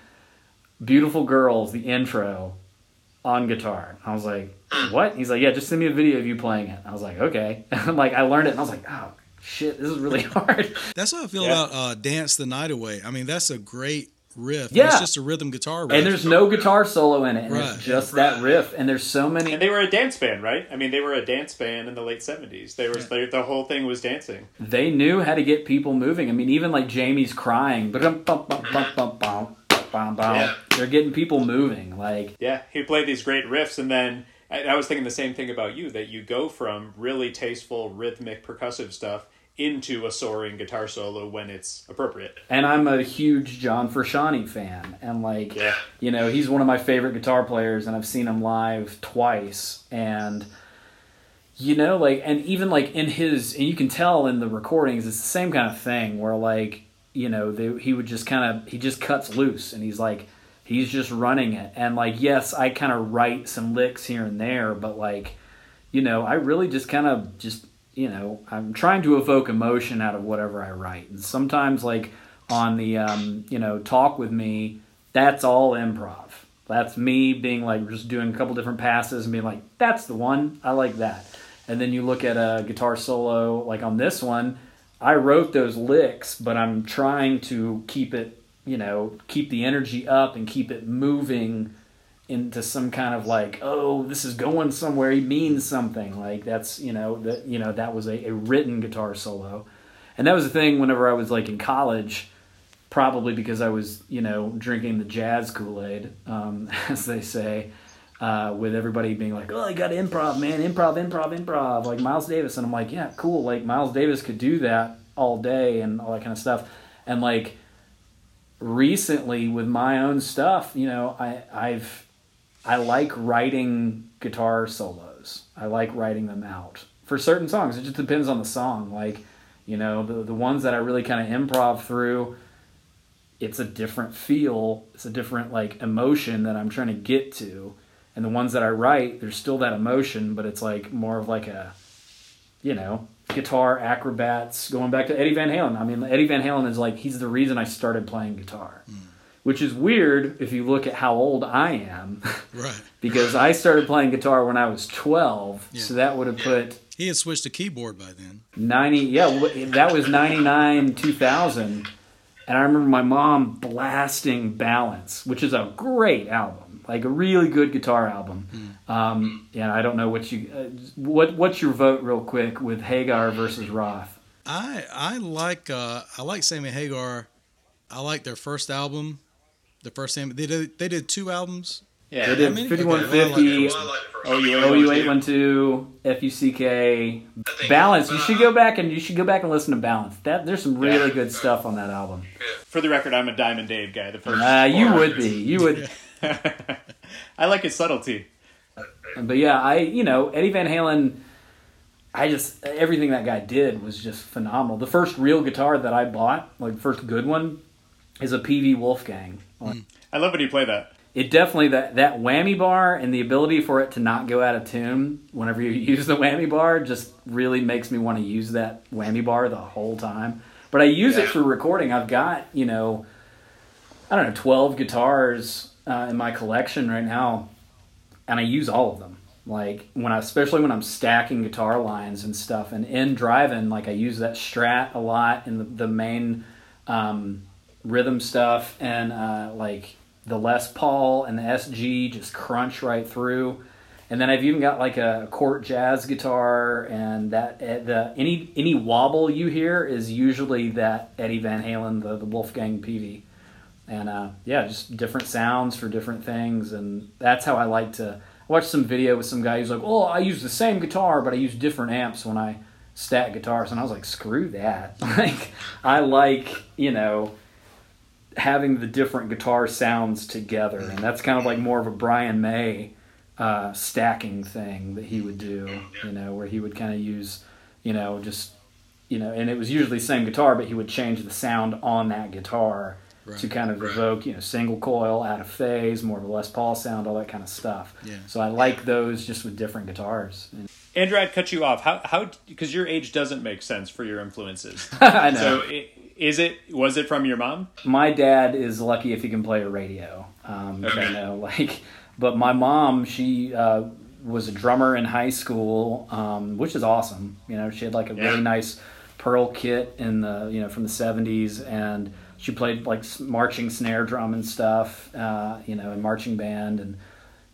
Beautiful Girls, the intro, on guitar." And I was like, "What?" He's like, "Yeah, just send me a video of you playing it." I was like, "Okay." And I'm like I learned it, and I was like, "Oh shit, this is really hard." That's how I feel Yeah. about uh, "Dance the Night Away." I mean, that's a great riff. Yeah, it's just a rhythm guitar riff. And there's no guitar solo in it. Right. It's just right. that riff. And there's so many. And they were a dance band, right? I mean, they were a dance band in the late seventies. They were yeah. the whole thing was dancing. They knew how to get people moving. I mean, even like Jamie's crying, but they're getting people moving. Like yeah, he played these great riffs, and then. I was thinking the same thing about you that you go from really tasteful rhythmic percussive stuff into a soaring guitar solo when it's appropriate. and I'm a huge John Frusciante fan, and like, Yeah. you know, he's one of my favorite guitar players, and I've seen him live twice, and you know, like, and even like in his, and you can tell in the recordings, it's the same kind of thing where like, you know, they, he would just kind of, he just cuts loose, and he's like, he's just running it, and like, yes, I kind of write some licks here and there, but like, you know, I really just kind of just, you know, I'm trying to evoke emotion out of whatever I write. And sometimes, like on the, um, you know, talk with me, that's all improv. That's me being like just doing a couple different passes and being like, that's the one. I like that. And then you look at a guitar solo, like on this one, I wrote those licks, but I'm trying to keep it, you know, keep the energy up and keep it moving into some kind of like, oh, this is going somewhere. He means something. Like that's you know that you know that was a, a written guitar solo, and that was the thing. Whenever I was like in college, probably because I was you know drinking the jazz Kool Aid, um, as they say. Uh, with everybody being like, "Oh, you got improv, man! Improv, improv, improv!" Like Miles Davis, and I'm like, "Yeah, cool." Like Miles Davis could do that all day and all that kind of stuff, and like recently with my own stuff, you know, I I've I like writing guitar solos. I like writing them out for certain songs. It just depends on the song. Like, you know, the the ones that I really kind of improv through, it's a different feel. It's a different like emotion that I'm trying to get to. And the ones that I write, there's still that emotion, but it's like more of like a, you know, guitar acrobats. Going back to Eddie Van Halen. I mean, Eddie Van Halen is like he's the reason I started playing guitar, hmm. Which is weird if you look at how old I am. right. because I started playing guitar when I was 12, Yeah. so that would have put He had switched to keyboard by then. 90 yeah that was 99 2000 and i remember my mom blasting balance which is a great album like a really good guitar album um, and i don't know what you uh, what what's your vote real quick with hagar versus roth I I like uh, I like Sammy Hagar. I like their first album. The first Sammy they did they did two albums. Yeah. they did many? 5150 Okay, Oh, you OU eight one two FUCK Balance. You should go back and you should go back and listen to Balance. That there's some really good stuff on that album. For the record, I'm a Diamond Dave guy. The first. Uh, you would be. You would. I like his subtlety. But yeah, I you know Eddie Van Halen. I just everything that guy did was just phenomenal. The first real guitar that I bought, like the first good one, is a PV Wolfgang. I love when you play that. It definitely that that whammy bar and the ability for it to not go out of tune whenever you use the whammy bar just really makes me want to use that whammy bar the whole time. But I use it for recording. I've got you know, I don't know, twelve guitars uh, in my collection right now, and I use all of them. Like when I, especially when I'm stacking guitar lines and stuff, and in driving, like I use that Strat a lot in the, the main um, rhythm stuff, and uh, like the Les Paul and the SG just crunch right through. And then I've even got like a Cort Jazz guitar, and that eh, the any any wobble you hear is usually that Eddie Van Halen, the the Wolfgang PV, and uh, yeah, just different sounds for different things, and that's how I like to. I watched some video with some guy who's like, "Oh, I use the same guitar, but I use different amps when I stack guitars," and I was like, "Screw that!" Like, I like you know having the different guitar sounds together, and that's kind of like more of a Brian May uh, stacking thing that he would do, you know, where he would kind of use, you know, just, you know, and it was usually the same guitar, but he would change the sound on that guitar to kind of evoke, you know, single coil, out of phase, more of a Les Paul sound, all that kind of stuff. Yeah. So I like those just with different guitars. And- Andrew, I'd cut you off. How how because your age doesn't make sense for your influences. I know. So i- is it was it from your mom? my dad is lucky if he can play a radio. Um, Okay. You know, like, but my mom, she uh, was a drummer in high school, um, which is awesome. You know, she had like a Yeah. really nice pearl kit in the you know from the '70s, and she played like marching snare drum and stuff. Uh, you know, in marching band and.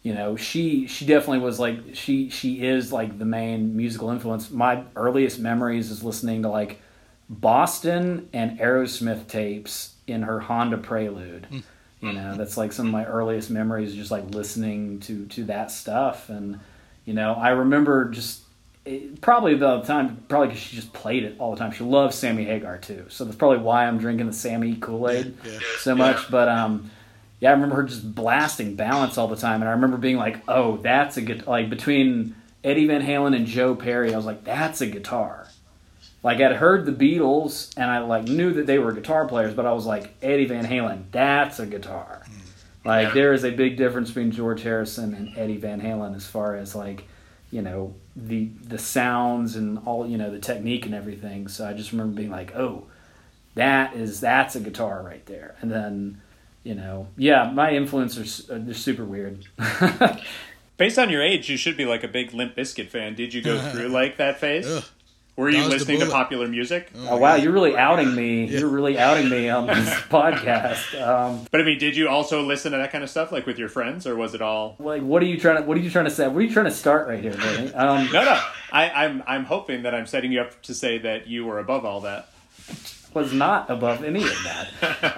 You know, she she definitely was like she she is like the main musical influence. My earliest memories is listening to like Boston and Aerosmith tapes in her Honda Prelude. Hmm. You hmm. know, that's like some of my earliest memories, just like listening to to that stuff. And you know, I remember just it, probably about the time, probably because she just played it all the time. She loves Sammy Hagar too, so that's probably why I'm drinking the Sammy Kool Aid Yeah. so much. But um, yeah, I remember her just blasting balance all the time, and I remember being like, "Oh, that's a good like between Eddie Van Halen and Joe Perry." I was like, "That's a guitar." Like I'd heard the Beatles, and I like knew that they were guitar players, but I was like, Eddie Van Halen, that's a guitar. Like there is a big difference between George Harrison and Eddie Van Halen as far as like, you know, the the sounds and all you know the technique and everything. So I just remember being like, oh, that is that's a guitar right there. And then, you know, yeah, my influencers uh, they're super weird. Based on your age, you should be like a big Limp Bizkit fan. Did you go through like that phase? Ugh. Were you listening to popular music? oh wow, you're really outing me. You're really outing me on this podcast. Um, But I mean, did you also listen to that kind of stuff, like with your friends, or was it all? like, what are you trying to what are you trying to say? What are you trying to start right here, Danny? Um, No, no. I, I'm I'm hoping that I'm setting you up to say that you were above all that. Was not above any of that.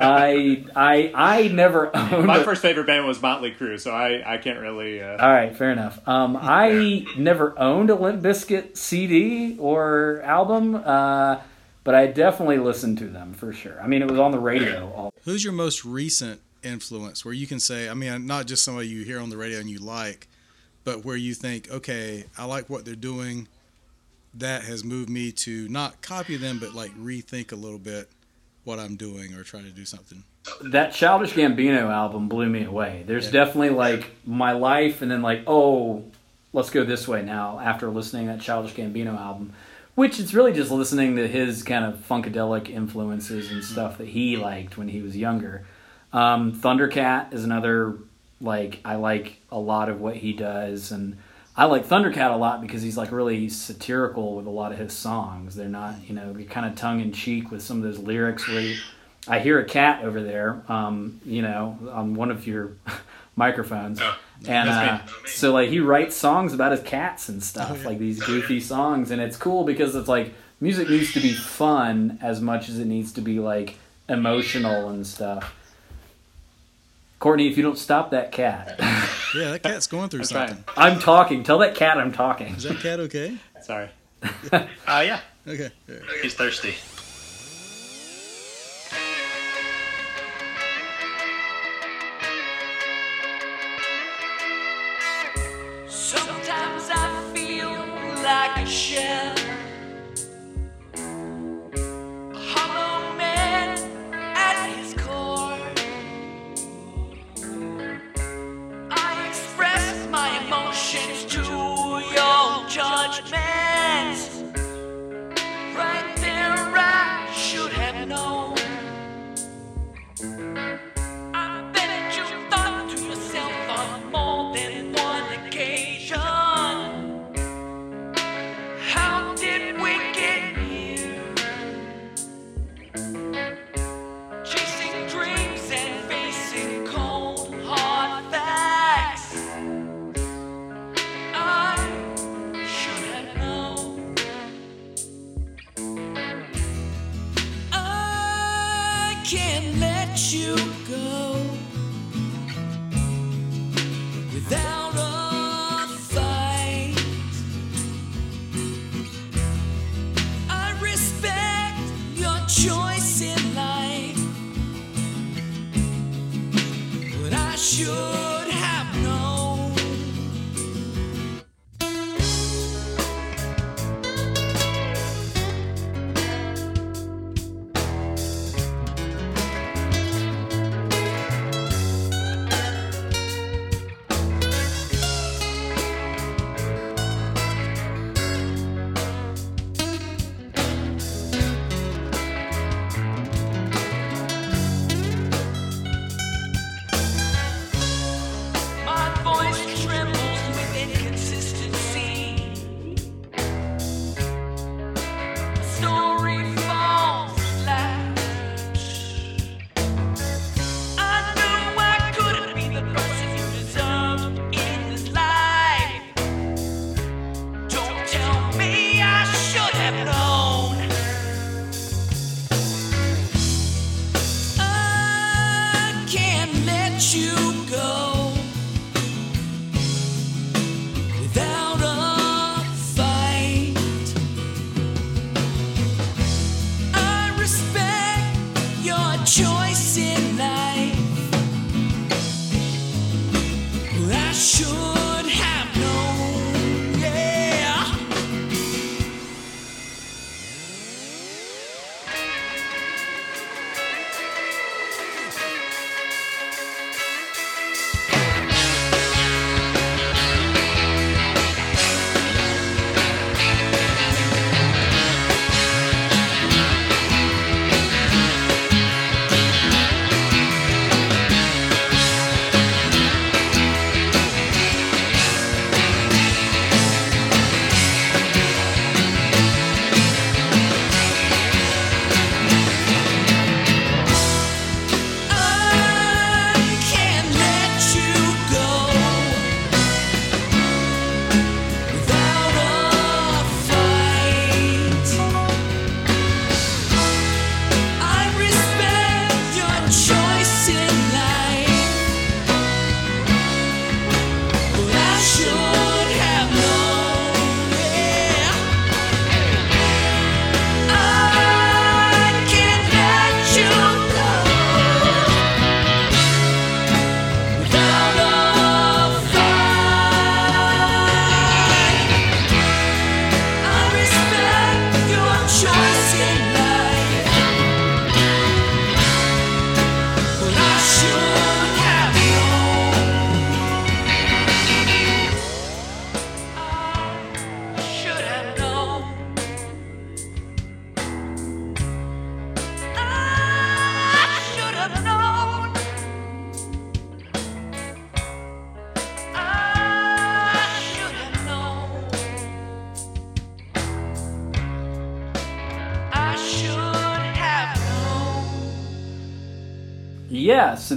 I I I never owned. My a- first favorite band was Motley Crue, so I I can't really. Uh, All right, fair enough. Um, I never owned a Limp Bizkit CD or album, uh, but I definitely listened to them for sure. I mean, it was on the radio. All, Who's your most recent influence where you can say, I mean, not just somebody you hear on the radio and you like, but where you think, okay, I like what they're doing. That has moved me to not copy them, but like rethink a little bit what I'm doing or try to do something. that Childish Gambino album blew me away. There's definitely like my life, and then like, oh, let's go this way now. After listening to that Childish Gambino album, which it's really just listening to his kind of funkadelic influences and stuff that he liked when he was younger. Um, Thundercat is another like I like a lot of what he does, and I like Thundercat a lot because he's like really satirical with a lot of his songs. They're not, you know, you're kind of tongue in cheek with some of those lyrics where you, I hear a cat over there, um, you know, on one of your microphones. and uh, so like he writes songs about his cats and stuff, like these goofy songs, and it's cool because it's like music needs to be fun as much as it needs to be like emotional and stuff. Courtney, if you don't stop that cat, Yeah, that cat's going through I'm something. trying. I'm talking. Tell that cat I'm talking. Is that cat okay? Sorry. uh, yeah, Okay. He's thirsty. Sometimes I feel like a shell.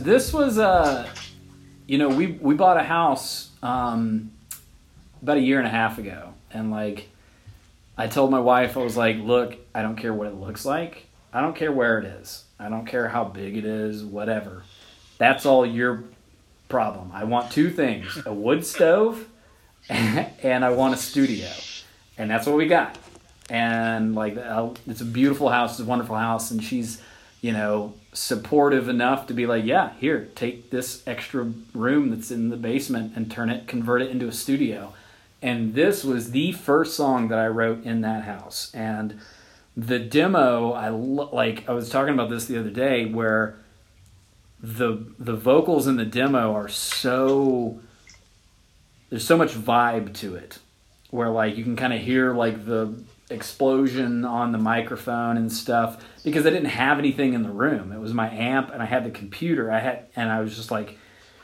This was uh you know, we we bought a house um about a year and a half ago and like I told my wife I was like, "Look, I don't care what it looks like. I don't care where it is. I don't care how big it is, whatever. That's all your problem. I want two things: a wood stove and I want a studio." And that's what we got. And like uh, it's a beautiful house, it's a wonderful house and she's you know, supportive enough to be like, yeah, here, take this extra room that's in the basement and turn it, convert it into a studio. And this was the first song that I wrote in that house. And the demo, I like, I was talking about this the other day where the the vocals in the demo are so there's so much vibe to it where like you can kind of hear like the explosion on the microphone and stuff because I didn't have anything in the room. It was my amp and I had the computer. I had and I was just like,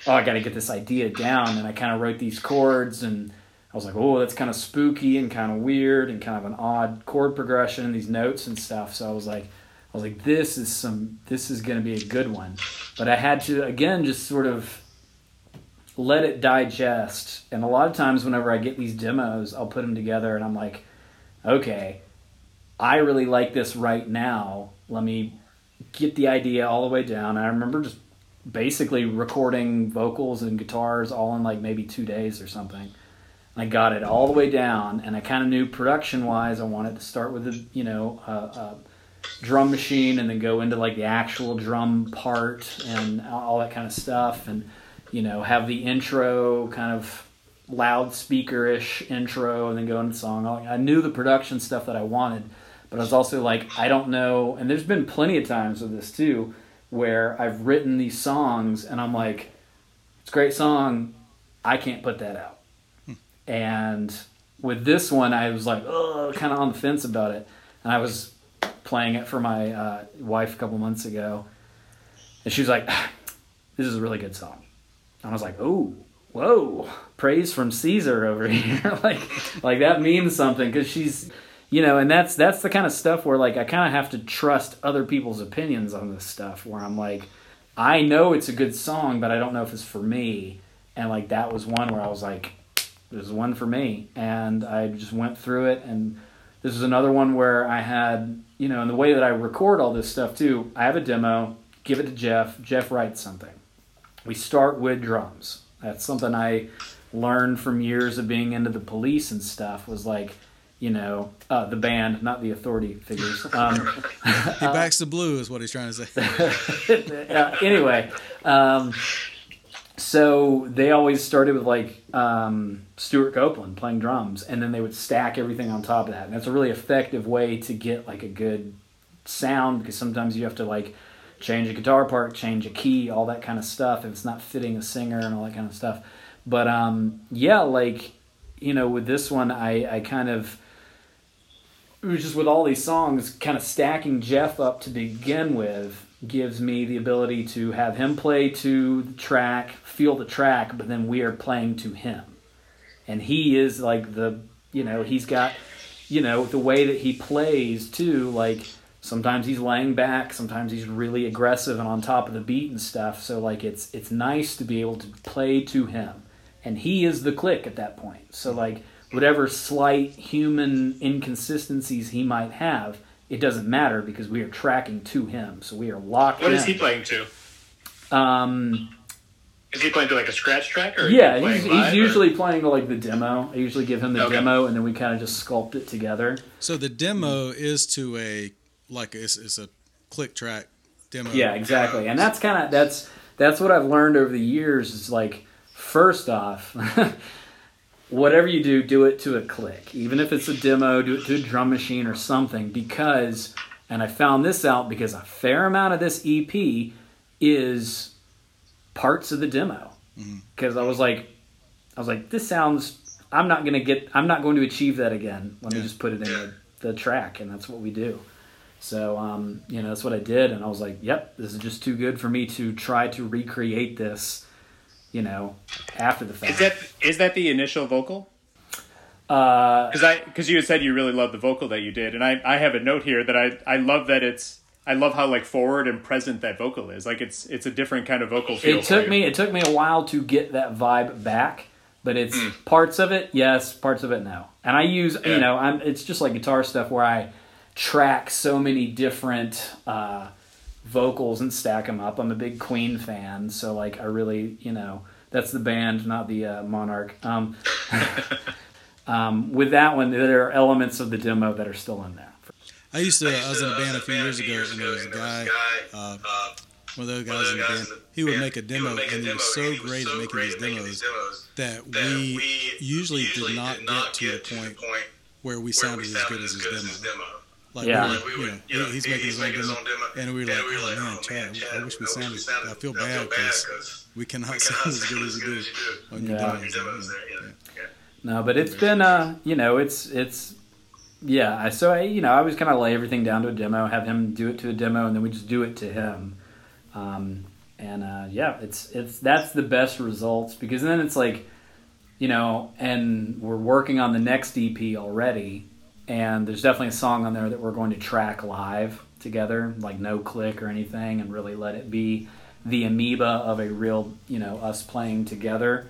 oh, I got to get this idea down. And I kind of wrote these chords and I was like, oh, that's kind of spooky and kind of weird and kind of an odd chord progression and these notes and stuff. So I was like, I was like, this is some, this is going to be a good one. But I had to again just sort of let it digest. And a lot of times, whenever I get these demos, I'll put them together and I'm like, okay, I really like this right now. Let me get the idea all the way down. And I remember just basically recording vocals and guitars all in like maybe two days or something. I got it all the way down, and I kind of knew production wise, I wanted to start with a you know a, a drum machine, and then go into like the actual drum part and all that kind of stuff, and you know have the intro kind of loudspeaker-ish intro, and then go into the song. I knew the production stuff that I wanted, but I was also like, I don't know. And there's been plenty of times with this too, where I've written these songs, and I'm like, it's a great song, I can't put that out. And with this one, I was like, kind of on the fence about it. And I was playing it for my uh, wife a couple months ago, and she was like, "This is a really good song." And I was like, "Oh, whoa, praise from Caesar over here!" like, like that means something because she's, you know, and that's that's the kind of stuff where like I kind of have to trust other people's opinions on this stuff. Where I'm like, I know it's a good song, but I don't know if it's for me. And like that was one where I was like, this is one for me. And I just went through it. And this is another one where I had, you know, in the way that I record all this stuff too, I have a demo, give it to Jeff. Jeff writes something. We start with drums. That's something I learned from years of being into the police and stuff was like, you know, uh, the band, not the authority figures. Um, He backs the blue, is what he's trying to say. uh, anyway, um, so they always started with like um, Stewart Copeland playing drums, and then they would stack everything on top of that. And that's a really effective way to get like a good sound because sometimes you have to like change a guitar part, change a key, all that kind of stuff if it's not fitting a singer and all that kind of stuff. But um, yeah, like you know, with this one, I I kind of it was just with all these songs, kind of stacking Jeff up to begin with gives me the ability to have him play to the track, feel the track, but then we are playing to him. And he is like the, you know, he's got, you know, the way that he plays too, like sometimes he's laying back, sometimes he's really aggressive and on top of the beat and stuff. So like it's it's nice to be able to play to him. And he is the click at that point. So like whatever slight human inconsistencies he might have, it doesn't matter because we are tracking to him. So we are locked What in. is he playing to? Um, Is he playing to like a scratch track or? yeah, is he he's, playing live, he's or- usually playing to like the demo. I usually give him the Okay. demo, and then we kind of just sculpt it together. So the demo is to a like it's, it's a click track demo. Yeah, exactly. And that's kind of that's that's what I've learned over the years. Is like first off, whatever you do, do it to a click. Even if it's a demo, do it to a drum machine or something. Because, and I found this out because a fair amount of this EP is parts of the demo. Mm-hmm. Because I was like, I was like, this sounds. I'm not gonna get. I'm not going to achieve that again. Let me just put it in the, the track, and that's what we do. So, um, you know, that's what I did, and I was like, "Yep, this is just too good for me to try to recreate this." You know, after the fact. Is that is that the initial vocal? uh, Because I because you had said you really loved the vocal that you did, and I I have a note here that I I love that it's I love how like forward and present that vocal is. Like it's it's a different kind of vocal feel. It took me it took me a while to get that vibe back, but it's parts of it yes, parts of it no. And I use you know I'm it's just like guitar stuff where I track so many different uh, vocals and stack them up. I'm a big Queen fan, so like I really you know that's the band, not the uh, Monarch. Um, um, with that one, there are elements of the demo that are still in there. I used to. I was in a band a few years ago, and there was a guy, uh, one of those guys in the band. He would make a demo, and he was so great at making these demos that we usually did not get to the point where we sounded as good as his demo. Like, Yeah. we were, you know, he- he's making his own demo, and we were like, oh man, Chad, I wish we sounded. I feel bad because we cannot sound as good as you do on your Yeah. demos. Yeah. No, but it's been uh, you know, it's it's yeah. I So I, you know, I always kind of lay everything down to a demo, have him do it to a demo, and then we just do it to him. Um, and uh, yeah, it's it's that's the best results because then it's like, you know, and we're working on the next EP already, and there's definitely a song on there that we're going to track live together, like no click or anything, and really let it be the amoeba of a real, you know, us playing together.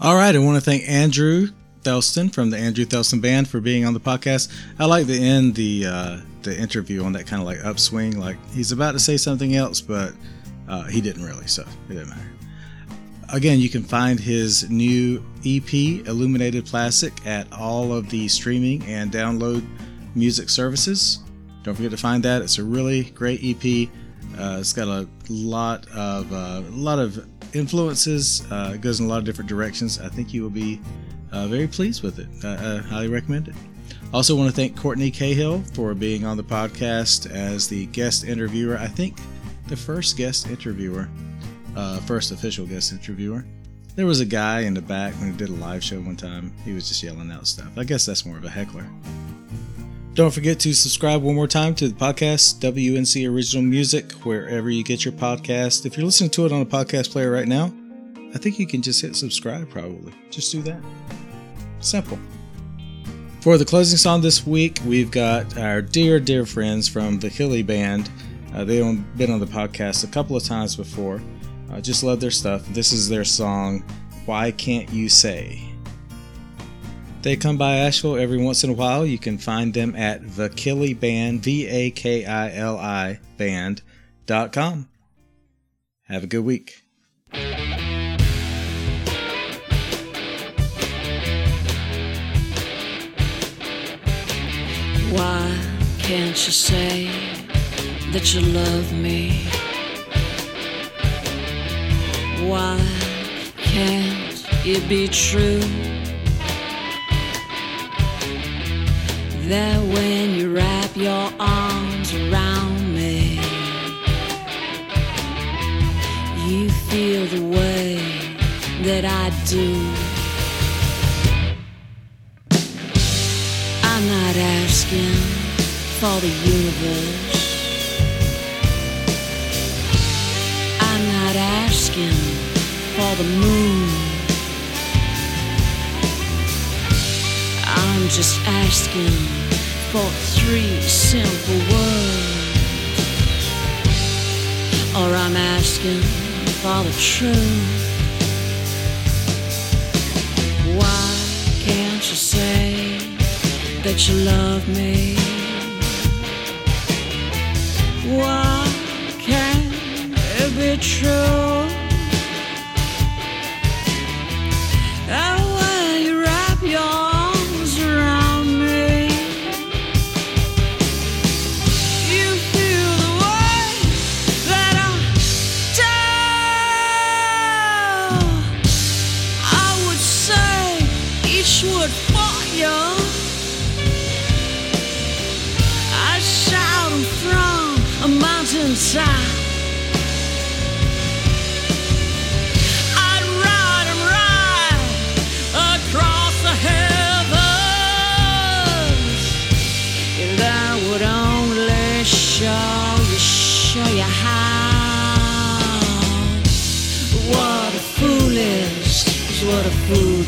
All right, I want to thank Andrew Thelston from the Andrew Thelston Band for being on the podcast. I like to end the uh, the interview on that kind of like upswing, like he's about to say something else, but uh, he didn't really, so it didn't matter. Again, you can find his new EP, Illuminated Plastic, at all of the streaming and download music services. Don't forget to find that. It's a really great EP. Uh, it's got a lot of uh, a lot of influences. Uh, it goes in a lot of different directions. I think you will be uh, very pleased with it. I, I highly recommend it. Also, want to thank Courtney Cahill for being on the podcast as the guest interviewer. I think the first guest interviewer, uh, first official guest interviewer. There was a guy in the back when he did a live show one time. He was just yelling out stuff. I guess that's more of a heckler. Don't forget to subscribe one more time to the podcast, WNC Original Music, wherever you get your podcast. If you're listening to it on a podcast player right now, I think you can just hit subscribe probably. Just do that. Simple. For the closing song this week, we've got our dear, dear friends from the Vakili Band. Uh, they've been on the podcast a couple of times before. I just love their stuff. This is their song, Why Can't You Say? They come by Asheville every once in a while. You can find them at the Vakili Band, V A K I L I band.com. Have a good week. Why can't you say that you love me? Why can't it be true that when you wrap your arms around me, you feel the way that I do? I'm not asking for the universe. I'm not asking for the moon. I'm just asking for three simple words. Or I'm asking for the truth. Why can't you say that you love me? Why can't it be true?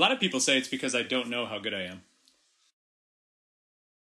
lot of people say it's because I don't know how good I am.